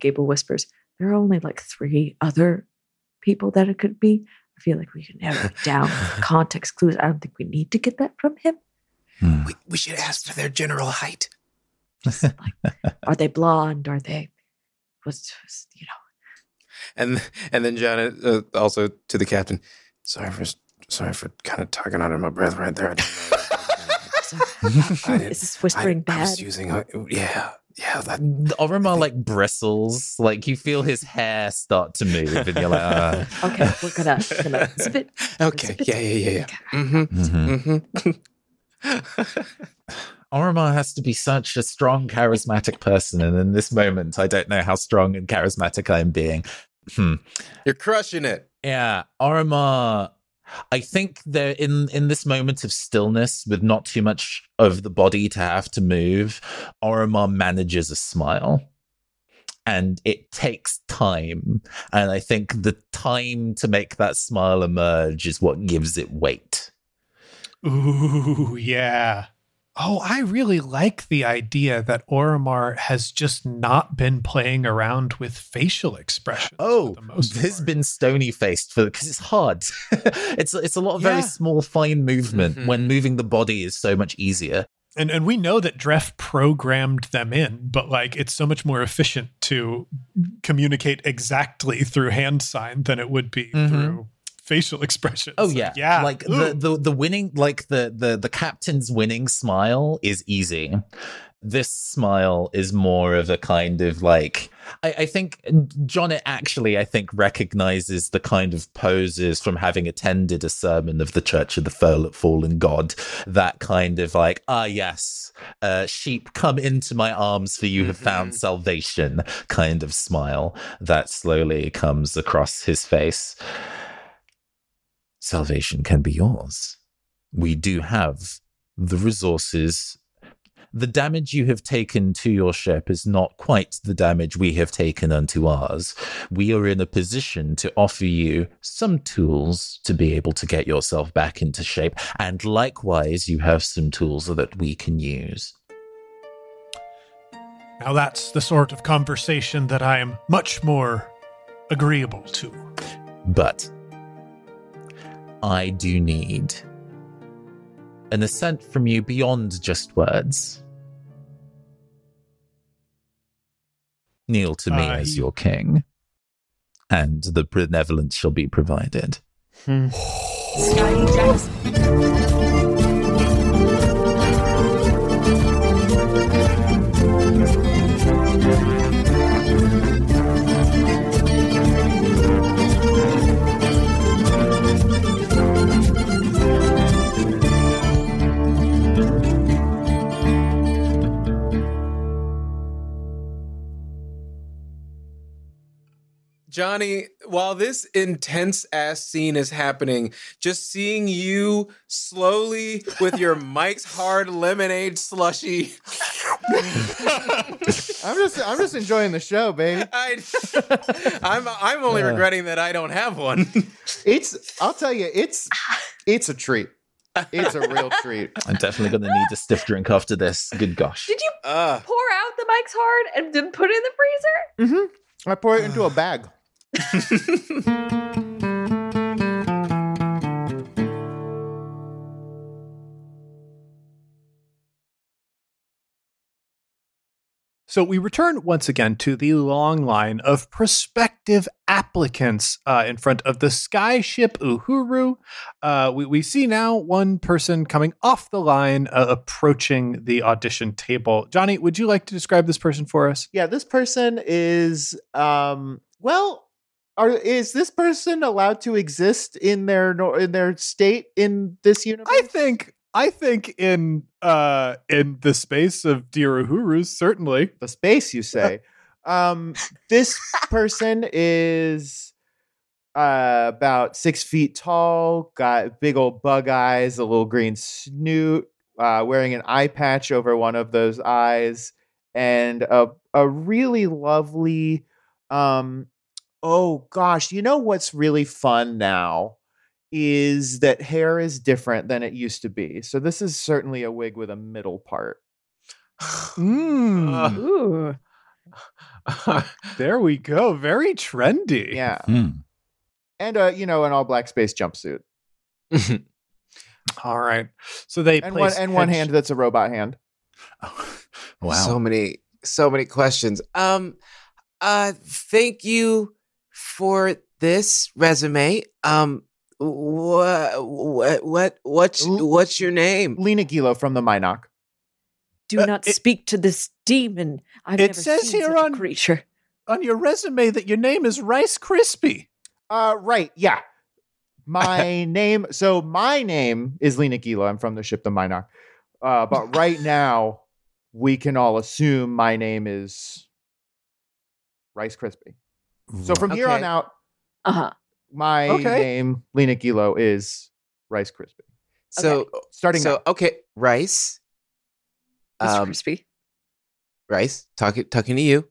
Gable whispers, there are only like three other people that it could be. I feel like we can narrow it down. Context clues. I don't think we need to get that from him. We, we should ask for their general height. Are they blonde? Are they was was, you know And and then John uh, also to the captain. Sorry for sorry for kind of talking under my breath right there. I didn't know. I didn't- is this whispering I, I bad? was using yeah yeah that The Oromar like bristles, like you feel his hair start to move, and you're like, uh, Okay, we're gonna, gonna zip it. okay bit- yeah yeah yeah yeah. Mm-hmm. mhm. Mm-hmm. Oromar has to be such a strong, charismatic person, and in this moment, I don't know how strong and charismatic I'm being. Hmm. You're crushing it. Yeah, Oromar. I think there in in this moment of stillness, with not too much of the body to have to move, Oromar manages a smile, and it takes time. And I think the time to make that smile emerge is what gives it weight. Ooh, yeah. Oh, I really like the idea that Oromar has just not been playing around with facial expressions. Oh, the most has been stony faced for because it's hard. it's it's a lot of very Yeah. small, fine movement Mhm. when moving the body is so much easier. and and we know that Dref programmed them in, but like it's so much more efficient to communicate exactly through hand sign than it would be Mhm. through facial expressions. Oh yeah, yeah. Like Ooh. the, the the winning, like the the the captain's winning smile is easy. This smile is more of a kind of like I, I think John it actually I think recognizes the kind of poses from having attended a sermon of the Church of the Fall- Fallen God. That kind of like ah yes, uh, sheep come into my arms for you have found Mhm. salvation kind of smile that slowly comes across his face salvation can be yours. We do have the resources. The damage you have taken to your ship is not quite the damage we have taken unto ours. We are in a position to offer you some tools to be able to get yourself back into shape, and likewise, you have some tools that we can use. now that's the sort of conversation that I am much more agreeable to. But I do need an assent from you beyond just words. Kneel to me Uh, as your king, and the benevolence shall be provided. Johnny, while this intense ass scene is happening, just seeing you slowly with your Mike's Hard Lemonade slushy. I'm just I'm just enjoying the show, baby. I, I'm I'm only Yeah. regretting that I don't have one. It's I'll tell you, it's it's a treat. It's a real treat. I'm definitely going to need a stiff drink after this. Good gosh. Did you Uh, pour out the Mike's Hard and then put it in the freezer? Mm-hmm. I pour it into a bag. So we return once again to the long line of prospective applicants uh, in front of the skyship Uhuru. Uh, we, we see now one person coming off the line, uh, approaching the audition table. Johnny, would you like to describe this person for us? Yeah, this person is um well are is this person allowed to exist in their in their state in this universe? I think I think in uh in the space of Dear Uhurus, certainly. the space you say. um this person is uh about six feet tall, got big old bug eyes, a little green snoot, uh wearing an eye patch over one of those eyes, and a a really lovely um oh gosh, you know what's really fun now is that hair is different than it used to be. So this is certainly a wig with a middle part. Mm, Ooh. there we go. Very trendy. Yeah. Hmm. And uh, you know, an all black space jumpsuit. All right. So they And one place and one hand that's a robot hand. wow. So many, so many questions. Um, uh, thank you for this resume. Um, what, what, what, what's, what's your name? Lena Gilo from the Minoc. Do Uh, not it- speak to this demon. I've it never says seen here such on- a creature. on your resume that your name is Rice Krispie. Uh right, yeah. My name so my name is Lena Gilo. I'm from the ship the Minoc. Uh, but right now we can all assume my name is Rice Krispie. So from here on out, Uh huh. my Okay. name, Lena Gilo, is Rice Krispie. So, Starting so now. okay, Rice. Mr. Um, Crispy. Rice, talking, talking to you.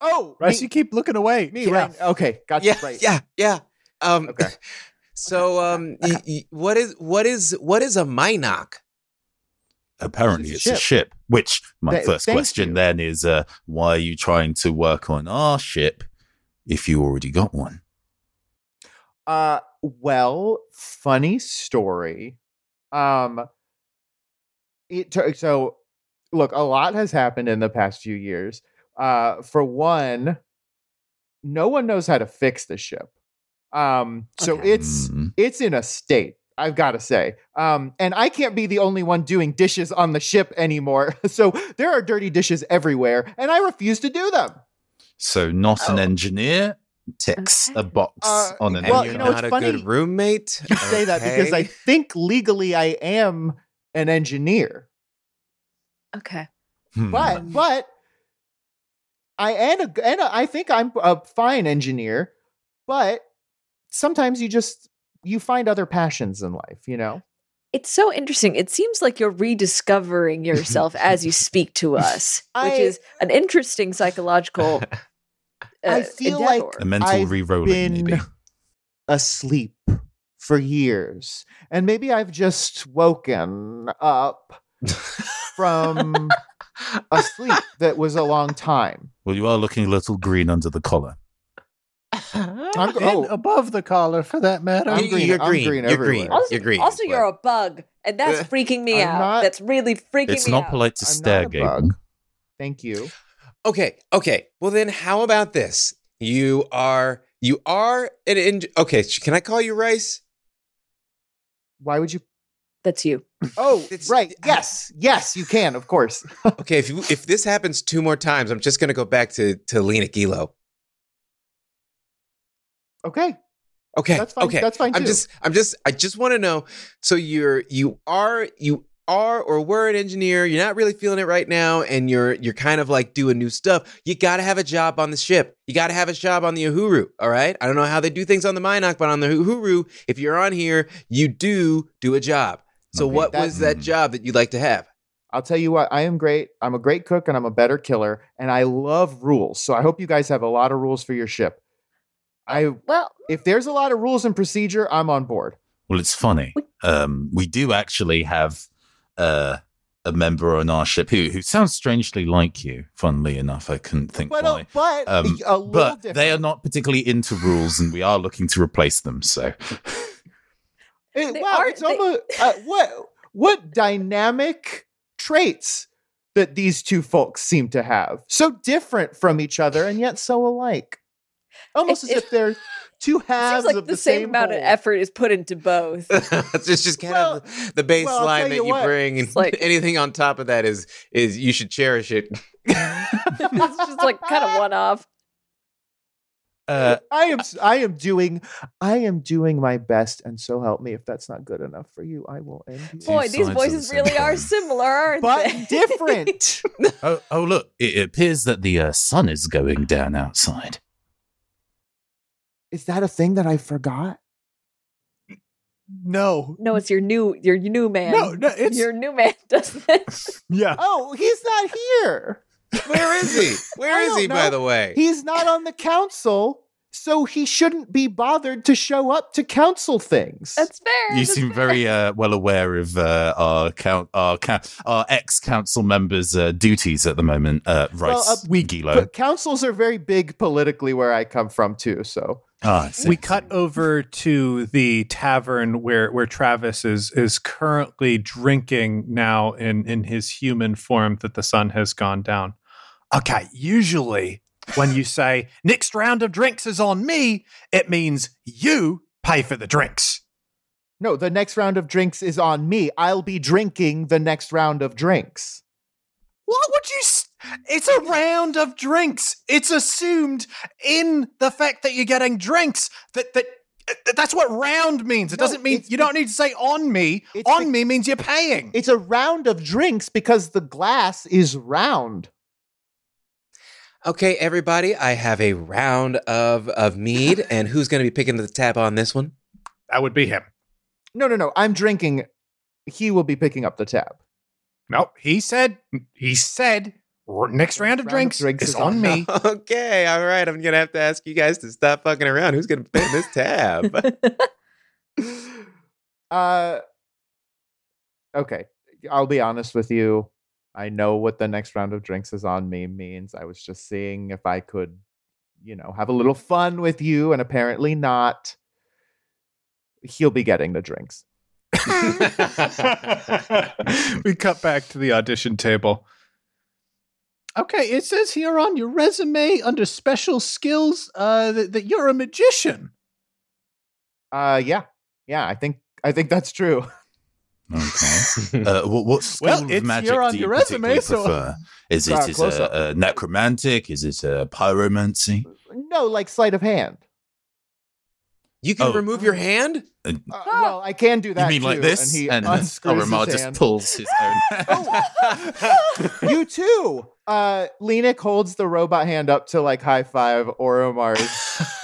Oh, Rice, me, you keep looking away. me Yeah. right. Okay, gotcha. yeah, right. yeah, yeah. Um, Okay. So, um, y- y- what is, what is, what is a Minoc? Apparently, It's it's, a a ship. Which my Th- first question you. then is, uh, why are you trying to work on our ship if you already got one? Uh well, funny story. Um it took so look, a lot has happened in the past few years. Uh for one, no one knows how to fix the ship. Um so Okay. it's Mm. it's in a state I've got to say. Um, and I can't be the only one doing dishes on the ship anymore. So there are dirty dishes everywhere, and I refuse to do them. So, not an Oh. engineer ticks a box Uh, on an And Well, you're you engineer. know, not it's a funny good roommate. You say that because I think legally I am an engineer. Okay. Hmm. but but I and a, and a, I think I'm a fine engineer, but sometimes you just you find other passions in life, you know. It's so interesting. It seems like you're rediscovering yourself as you speak to us, which I- is an interesting psychological. I feel like a mental I've re-rolling, been maybe. asleep for years, and maybe I've just woken up from a sleep that was a long time. Well, you are looking a little green under the collar. I'm, And oh, above the collar, for that matter. I'm You- green- You're I'm green. green You're everywhere. green. also, You're green. also you're a bug, and that's Uh, freaking me I'm out. not- that's really freaking me out. It's not polite to I'm stare, not a Gaten. bug. Thank you. Okay, okay. Well then, how about this? You are you are an en- okay. Can I call you Rice? Why would you? That's you. Oh, It's- right. I- Yes, yes, you can. Of course. Okay, if you, if this happens two more times, I'm just gonna go back to to Lena Gilo. Okay, Okay, That's fine- Okay, that's fine, I'm just I'm just I just want to know. So you're you are you are or were an engineer. You're not really feeling it right now, and you're you're kind of like doing new stuff. You got to have a job on the ship. You got to have a job on the Uhuru. All right. I don't know how they do things on the Minoc, but on the Uhuru, if you're on here, you do do a job. So Okay, what that- was that job that you'd like to have? I'll tell you what. I am great. I'm a great cook, and I'm a better killer, and I love rules. So I hope you guys have a lot of rules for your ship. I Well, if there's a lot of rules and procedure, I'm on board. Well, it's funny. Um, we do actually have uh, a member on our ship who who sounds strangely like you. Funnily enough, I couldn't think But uh, why. but Um, a but different. they are not particularly into rules, and we are looking to replace them. So, They wow, are- it's they- almost uh, what what dynamic traits that these two folks seem to have. So different from each other and yet so alike. Almost It- as if they're two halves Seems like of the, same, amount of effort is put into both. it's just, just kind Well- of the baseline well, I'll that you you bring, and like- anything on top of that is is you should cherish it. it's just like kind of one off. Uh, I am s- I am doing I am doing my best and so help me if that's not good enough for you I will end you. Boy, these of the voices really are similar, aren't but they? different. oh, oh, look! It appears that the uh, sun is going down outside. Is that a thing that I forgot? No. no, it's your new your new man. No, no, it's- your new man does this. Yeah. Oh, he's not here. Where is he? Where is I is don't he, by the way? He's not on the council, so he shouldn't be bothered to show up to council things. That's fair. You that's seem fair. very uh, well aware of uh, our count, our, count, our ex council members' uh, duties at the moment. Uh, Rice, Well, uh, we Gilo. councils are very big politically where I come from too, so Ah, I see. we cut over to the tavern where where Travis is is currently drinking now in in his human form that the sun has gone down. Okay, usually when you say next round of drinks is on me, it means you pay for the drinks. no, the next round of drinks is on me. I'll be drinking the next round of drinks. What would you? S- It's a round of drinks. It's assumed in the fact that you're getting drinks that that. That's what round means. It No, doesn't mean you don't need to say on me. On be- me means you're paying. It's a round of drinks because the glass is round. Okay, everybody, I have a round of of mead, and who's going to be picking the tab on this one? That would be him. No, no, no. I'm drinking. He will be picking up the tab. No, he said. He said. "R- Next round of Round of drinks, drinks is is on on me. Okay, all right. I'm going to have to ask you guys to stop fucking around. Who's going to pay this tab? Uh okay. I'll be honest with you. I know what the next round of drinks is on me means. I was just seeing if I could, you know, have a little fun with you, and apparently not. He'll be getting the drinks. we cut back to the audition table. Okay, it says here on your resume under special skills uh, that, that you're a magician. Uh yeah. Yeah, I think I think that's true. Okay. Uh, what, what school Well, of magic here on do you your resume, particularly so- prefer? Is it, Uh, is it close up. a, a necromantic? Is it a pyromancy? No, like sleight of hand. you can Oh. remove your hand? Uh, Uh, well, I can do that. you mean like this? And he And unscrews Oromar his just hand. pulls his own hand. you too. Uh Lenik holds the robot hand up to like high five Oromar's.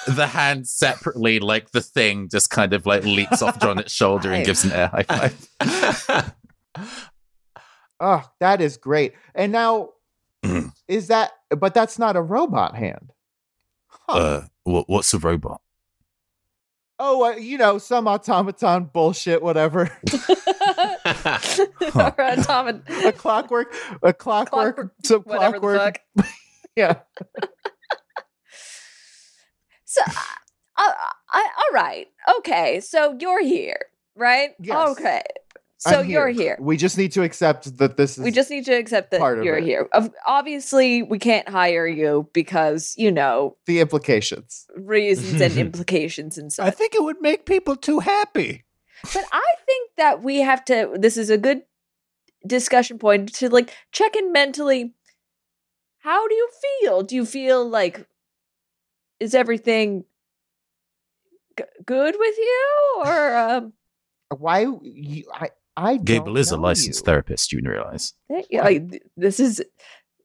the hand separately, like the thing, just kind of like leaps off Jonet's shoulder and gives an air high five. oh, that is great. And now Mm. is that but that's not a robot hand. Huh. Uh, what, what's a robot? oh, uh, you know, some automaton bullshit whatever. or automat- a clockwork a clockwork, Clockwork, some whatever the clockwork. Yeah. So, uh, uh, I, all right, okay. So you're here, right? Yes. Okay. So I'm you're here. We just need to accept that this is We just need to accept that part you're it. here. Obviously, we can't hire you because you know the implications. reasons and implications and stuff. I think it would make people too happy. But I think that we have to. This is a good discussion point to like check in mentally. How do you feel? Do you feel like is everything g- good with you, or um, Why you, I I Gable don't is a licensed you. therapist, you realize. yeah, this is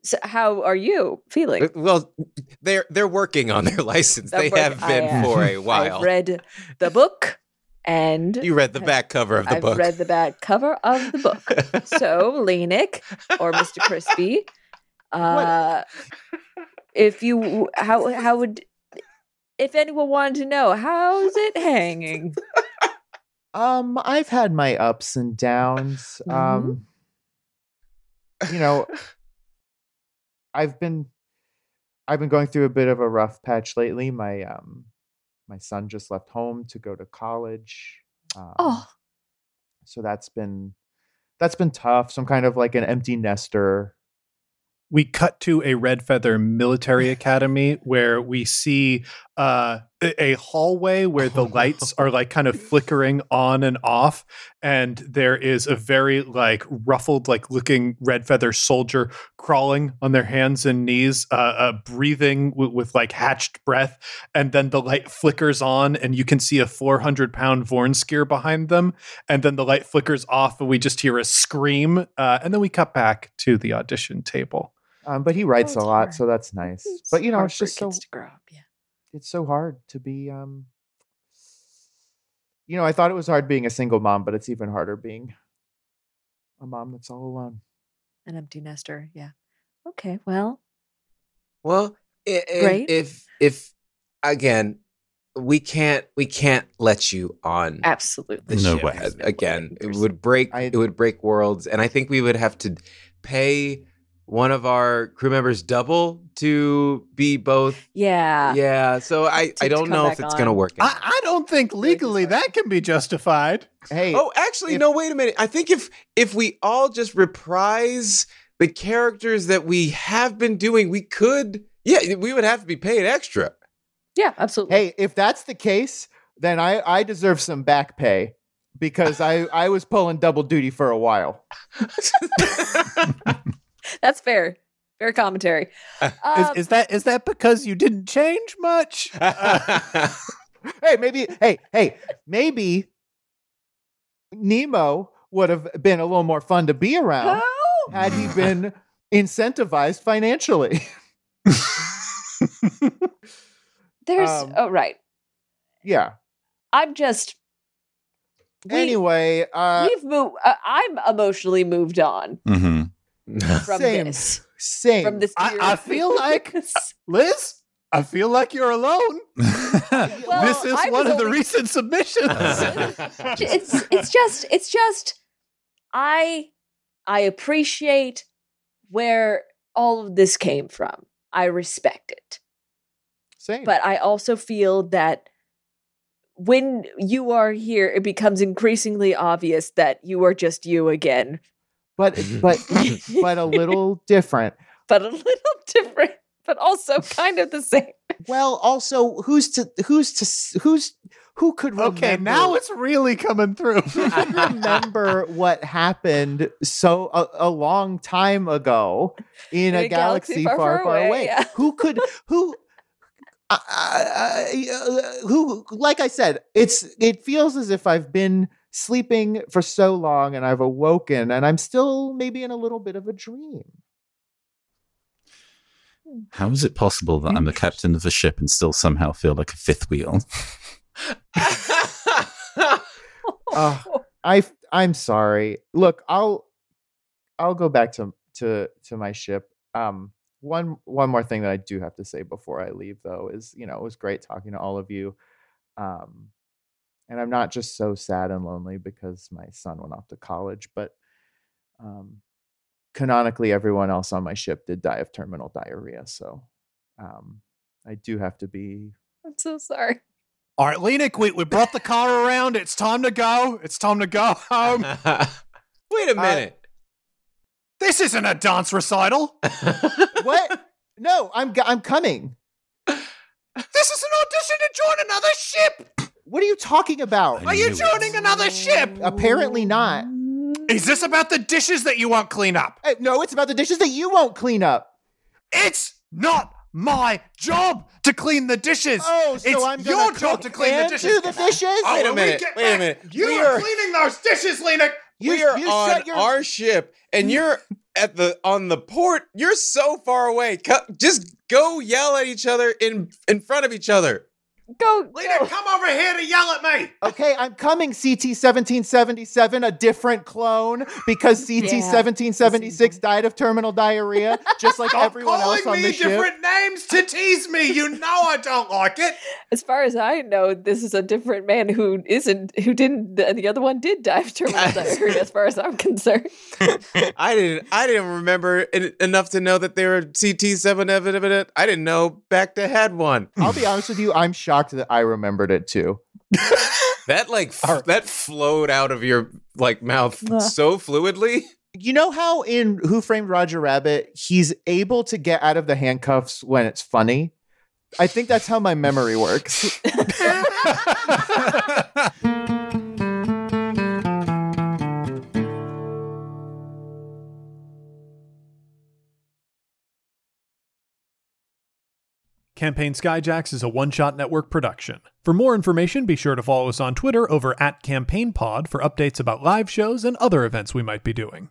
so how are you feeling? Uh, well, they're they're working on their license. They're They work- have been I, uh, for a I've while. read the book, and you read the back cover of the book. I've book. read the back cover of the book. so Lenik or Mr. Crispy, uh, if you how how would if anyone wanted to know how's it hanging? Um, I've had my ups and downs. Mhm. Um, you know, I've been, I've been going through a bit of a rough patch lately. My um, my son just left home to go to college. Um, Oh, so that's been, that's been tough. Some kind of like an empty nester we cut to a red feather military academy where we see uh, a a hallway where the lights are like kind of flickering on and off and there is a very like ruffled like looking red feather soldier crawling on their hands and knees uh, uh breathing w- with like hatched breath and then the light flickers on and you can see a 400 pound vornskr behind them and then the light flickers off and we just hear a scream uh, and then we cut back to the audition table Um, but he writes Oh, a lot, hard. so that's nice. It's but you know, it's just so to grow up. Yeah. It's so hard to be um you know, I thought it was hard being a single mom, but it's even harder being a mom that's all alone. An empty nester. Yeah. Okay. Well, Well, i- i- Great. if if again, we can't we can't let you on absolutely. the No ship way. a- again. It would break I- it would break worlds, and I think we would have to pay one of our crew members double to be both. Yeah. Yeah, so I To- I don't know if it's gonna on. work. I, out. I don't think legally that can be justified Hey, Oh, actually, if- no. Wait a minute. I think if if we all just reprise the characters that we have been doing, we could. Yeah, we would have to be paid extra. Yeah. Absolutely. hey, if that's the case, then I I deserve some back pay because I I was pulling double duty for a while. That's fair. Fair commentary. is, Um, is that is that because you didn't change much Hey, maybe hey, hey, maybe Nemo would have been a little more fun to be around oh, had he been incentivized financially. there's. um, oh, right. yeah. I'm just. we- anyway, uh we've moved. Uh, I'm emotionally moved on hmm from Same. this. same. From this. I- I feel like- liz i feel like you're alone Well, this is I one was of the recent submissions it's it's just it's just I I appreciate where all of this came from. I respect it. same. But I also feel that when you are here, it becomes increasingly obvious that you are just you again, but but but a little different. but a little different, but also kind of the same. Well, also, who's to who's to s- who's who could remember? okay now it's really coming through who could remember what happened so a, a long time ago in, a, galaxy, far, far, away. yeah. Who could who? Uh, uh, uh, who like i said it's it feels as if i've been sleeping for so long and i've awoken and i'm still maybe in a little bit of a dream How is it possible that I'm the captain of a ship and still somehow feel like a fifth wheel? Uh, I I'm sorry. Look, I'll I'll go back to to to my ship. Um one one more thing that I do have to say before I leave though is, you know, it was great talking to all of you. Um and I'm not just so sad and lonely because my son went off to college, but um canonically everyone else on my ship did die of terminal diarrhea, so um I do have to be I'm so sorry. all right lenik we, we brought the car around it's time to go it's time to go home Wait a minute. this isn't a dance recital What? no, I'm g- I'm coming. this is an audition to join another ship What are you talking about? are you joining another ship Apparently not. is this about the dishes that you won't clean up Uh, no, it's about the dishes that you won't clean up. It's not my job to clean the dishes. Oh, so it's I'm your gonna job to clean the dishes. do the dishes? Oh, Wait a minute, get wait a minute. You We are, are- cleaning those dishes, Lena. You, we are you on your our ship, and you're at the on the port. You're so far away. Just go yell at each other in in front of each other. Go, Lena, go. come over here to yell at me. Okay, I'm coming, CT 1777, a different clone, because CT Yeah, 1776 died of terminal diarrhea, just like Stop everyone else on the ship. calling me different names to tease me. You know I don't like it. As far as I know, this is a different man who isn't, who didn't, the, the other one did die of terminal diarrhea, as far as I'm concerned. I didn't. I didn't remember en- enough to know that they were CT seven. I didn't know Bacta had one. I'll be honest with you, I'm shocked that I remembered it too. That like f- that flowed out of your like mouth so fluidly. you know how in Who Framed Roger Rabbit he's able to get out of the handcuffs when it's funny? I think that's how my memory works. Campaign Skyjacks is a one shot network production. For more information, be sure to follow us on Twitter over at CampaignPod for updates about live shows and other events we might be doing.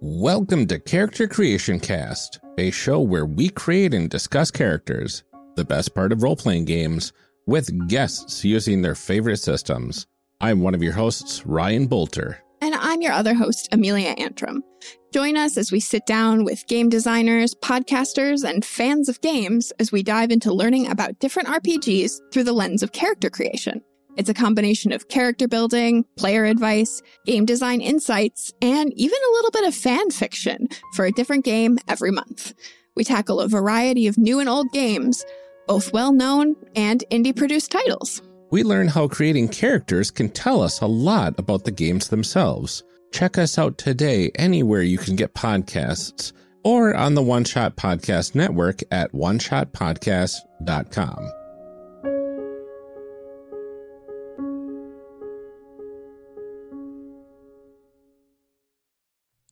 Welcome to Character Creation Cast, a show where we create and discuss characters, the best part of role playing games, with guests using their favorite systems. I'm one of your hosts, Ryan Boelter. And I'm your other host, Amelia Antrim. Join us as we sit down with game designers, podcasters, and fans of games as we dive into learning about different RPGs through the lens of character creation. It's a combination of character building, player advice, game design insights, and even a little bit of fan fiction for a different game every month. We tackle a variety of new and old games, both well known and indie produced titles. We learn how creating characters can tell us a lot about the games themselves. Check us out today anywhere you can get podcasts or on the One Shot Podcast Network at oneshotpodcast.com.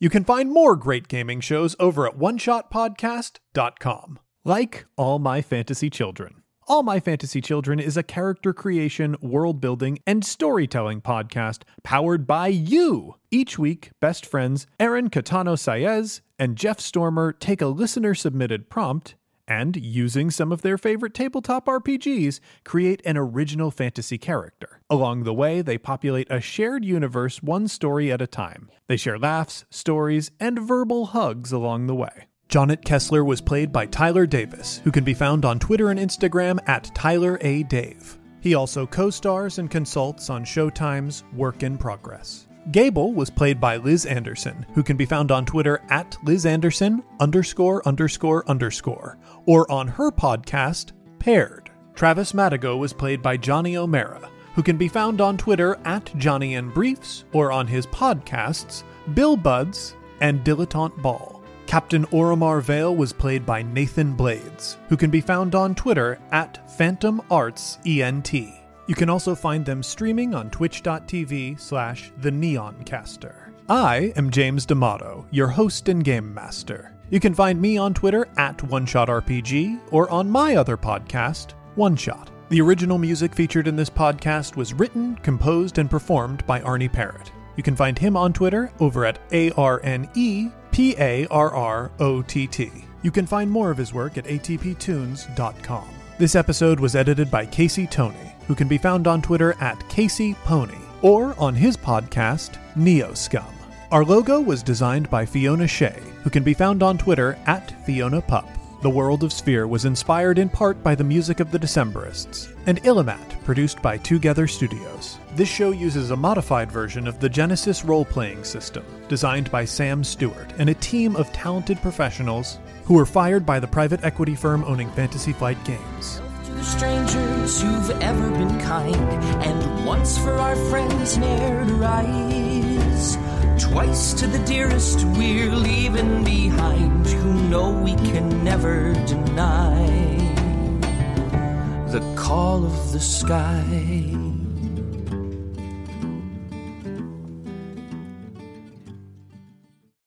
You can find more great gaming shows over at oneshotpodcast.com. Like All My Fantasy Children. All My Fantasy Children is a character creation, world building, and storytelling podcast powered by you. Each week, best friends Aaron Catano Saez and Jeff Stormer take a listener submitted prompt and, using some of their favorite tabletop RPGs, create an original fantasy character. Along the way, they populate a shared universe one story at a time. They share laughs, stories, and verbal hugs along the way. Jonnet Kessler was played by Tyler Davis, who can be found on Twitter and Instagram at Tyler A. Dave. He also co stars and consults on Showtime's Work in Progress. Gable was played by Liz Anderson, who can be found on Twitter at Liz Anderson underscore underscore underscore, or on her podcast, Paired. Travis Madigo was played by Johnny O'Mara, who can be found on Twitter at Johnny and Briefs, or on his podcasts, Bill Buds and Dilettante Ball. Captain Oromar Vale was played by Nathan Blades, who can be found on Twitter at Phantom Arts ENT. You can also find them streaming on twitch.tv slash the Neoncaster. I am James D'Amato, your host and game master. You can find me on Twitter at OneShotRPG or on my other podcast, One Shot. The original music featured in this podcast was written, composed, and performed by Arne Parrott. You can find him on Twitter over at A R N E P A R R O T T. You can find more of his work at atptunes.com. This episode was edited by Casey Tony, who can be found on Twitter at Casey Pony or on his podcast, Neo Scum. Our logo was designed by Fiona Shea, who can be found on Twitter at Fiona Pup. The World of Sphere was inspired in part by the music of the Decemberists, and Illimat, produced by Twogether Studios. This show uses a modified version of the Genesys role playing system, designed by Sam Stewart and a team of talented professionals who were fired by the private equity firm owning Fantasy Flight Games. To strangers who've ever been kind, and once for our friends ne'er to rise. Twice to the dearest we're leaving behind, who know we can never deny the call of the sky.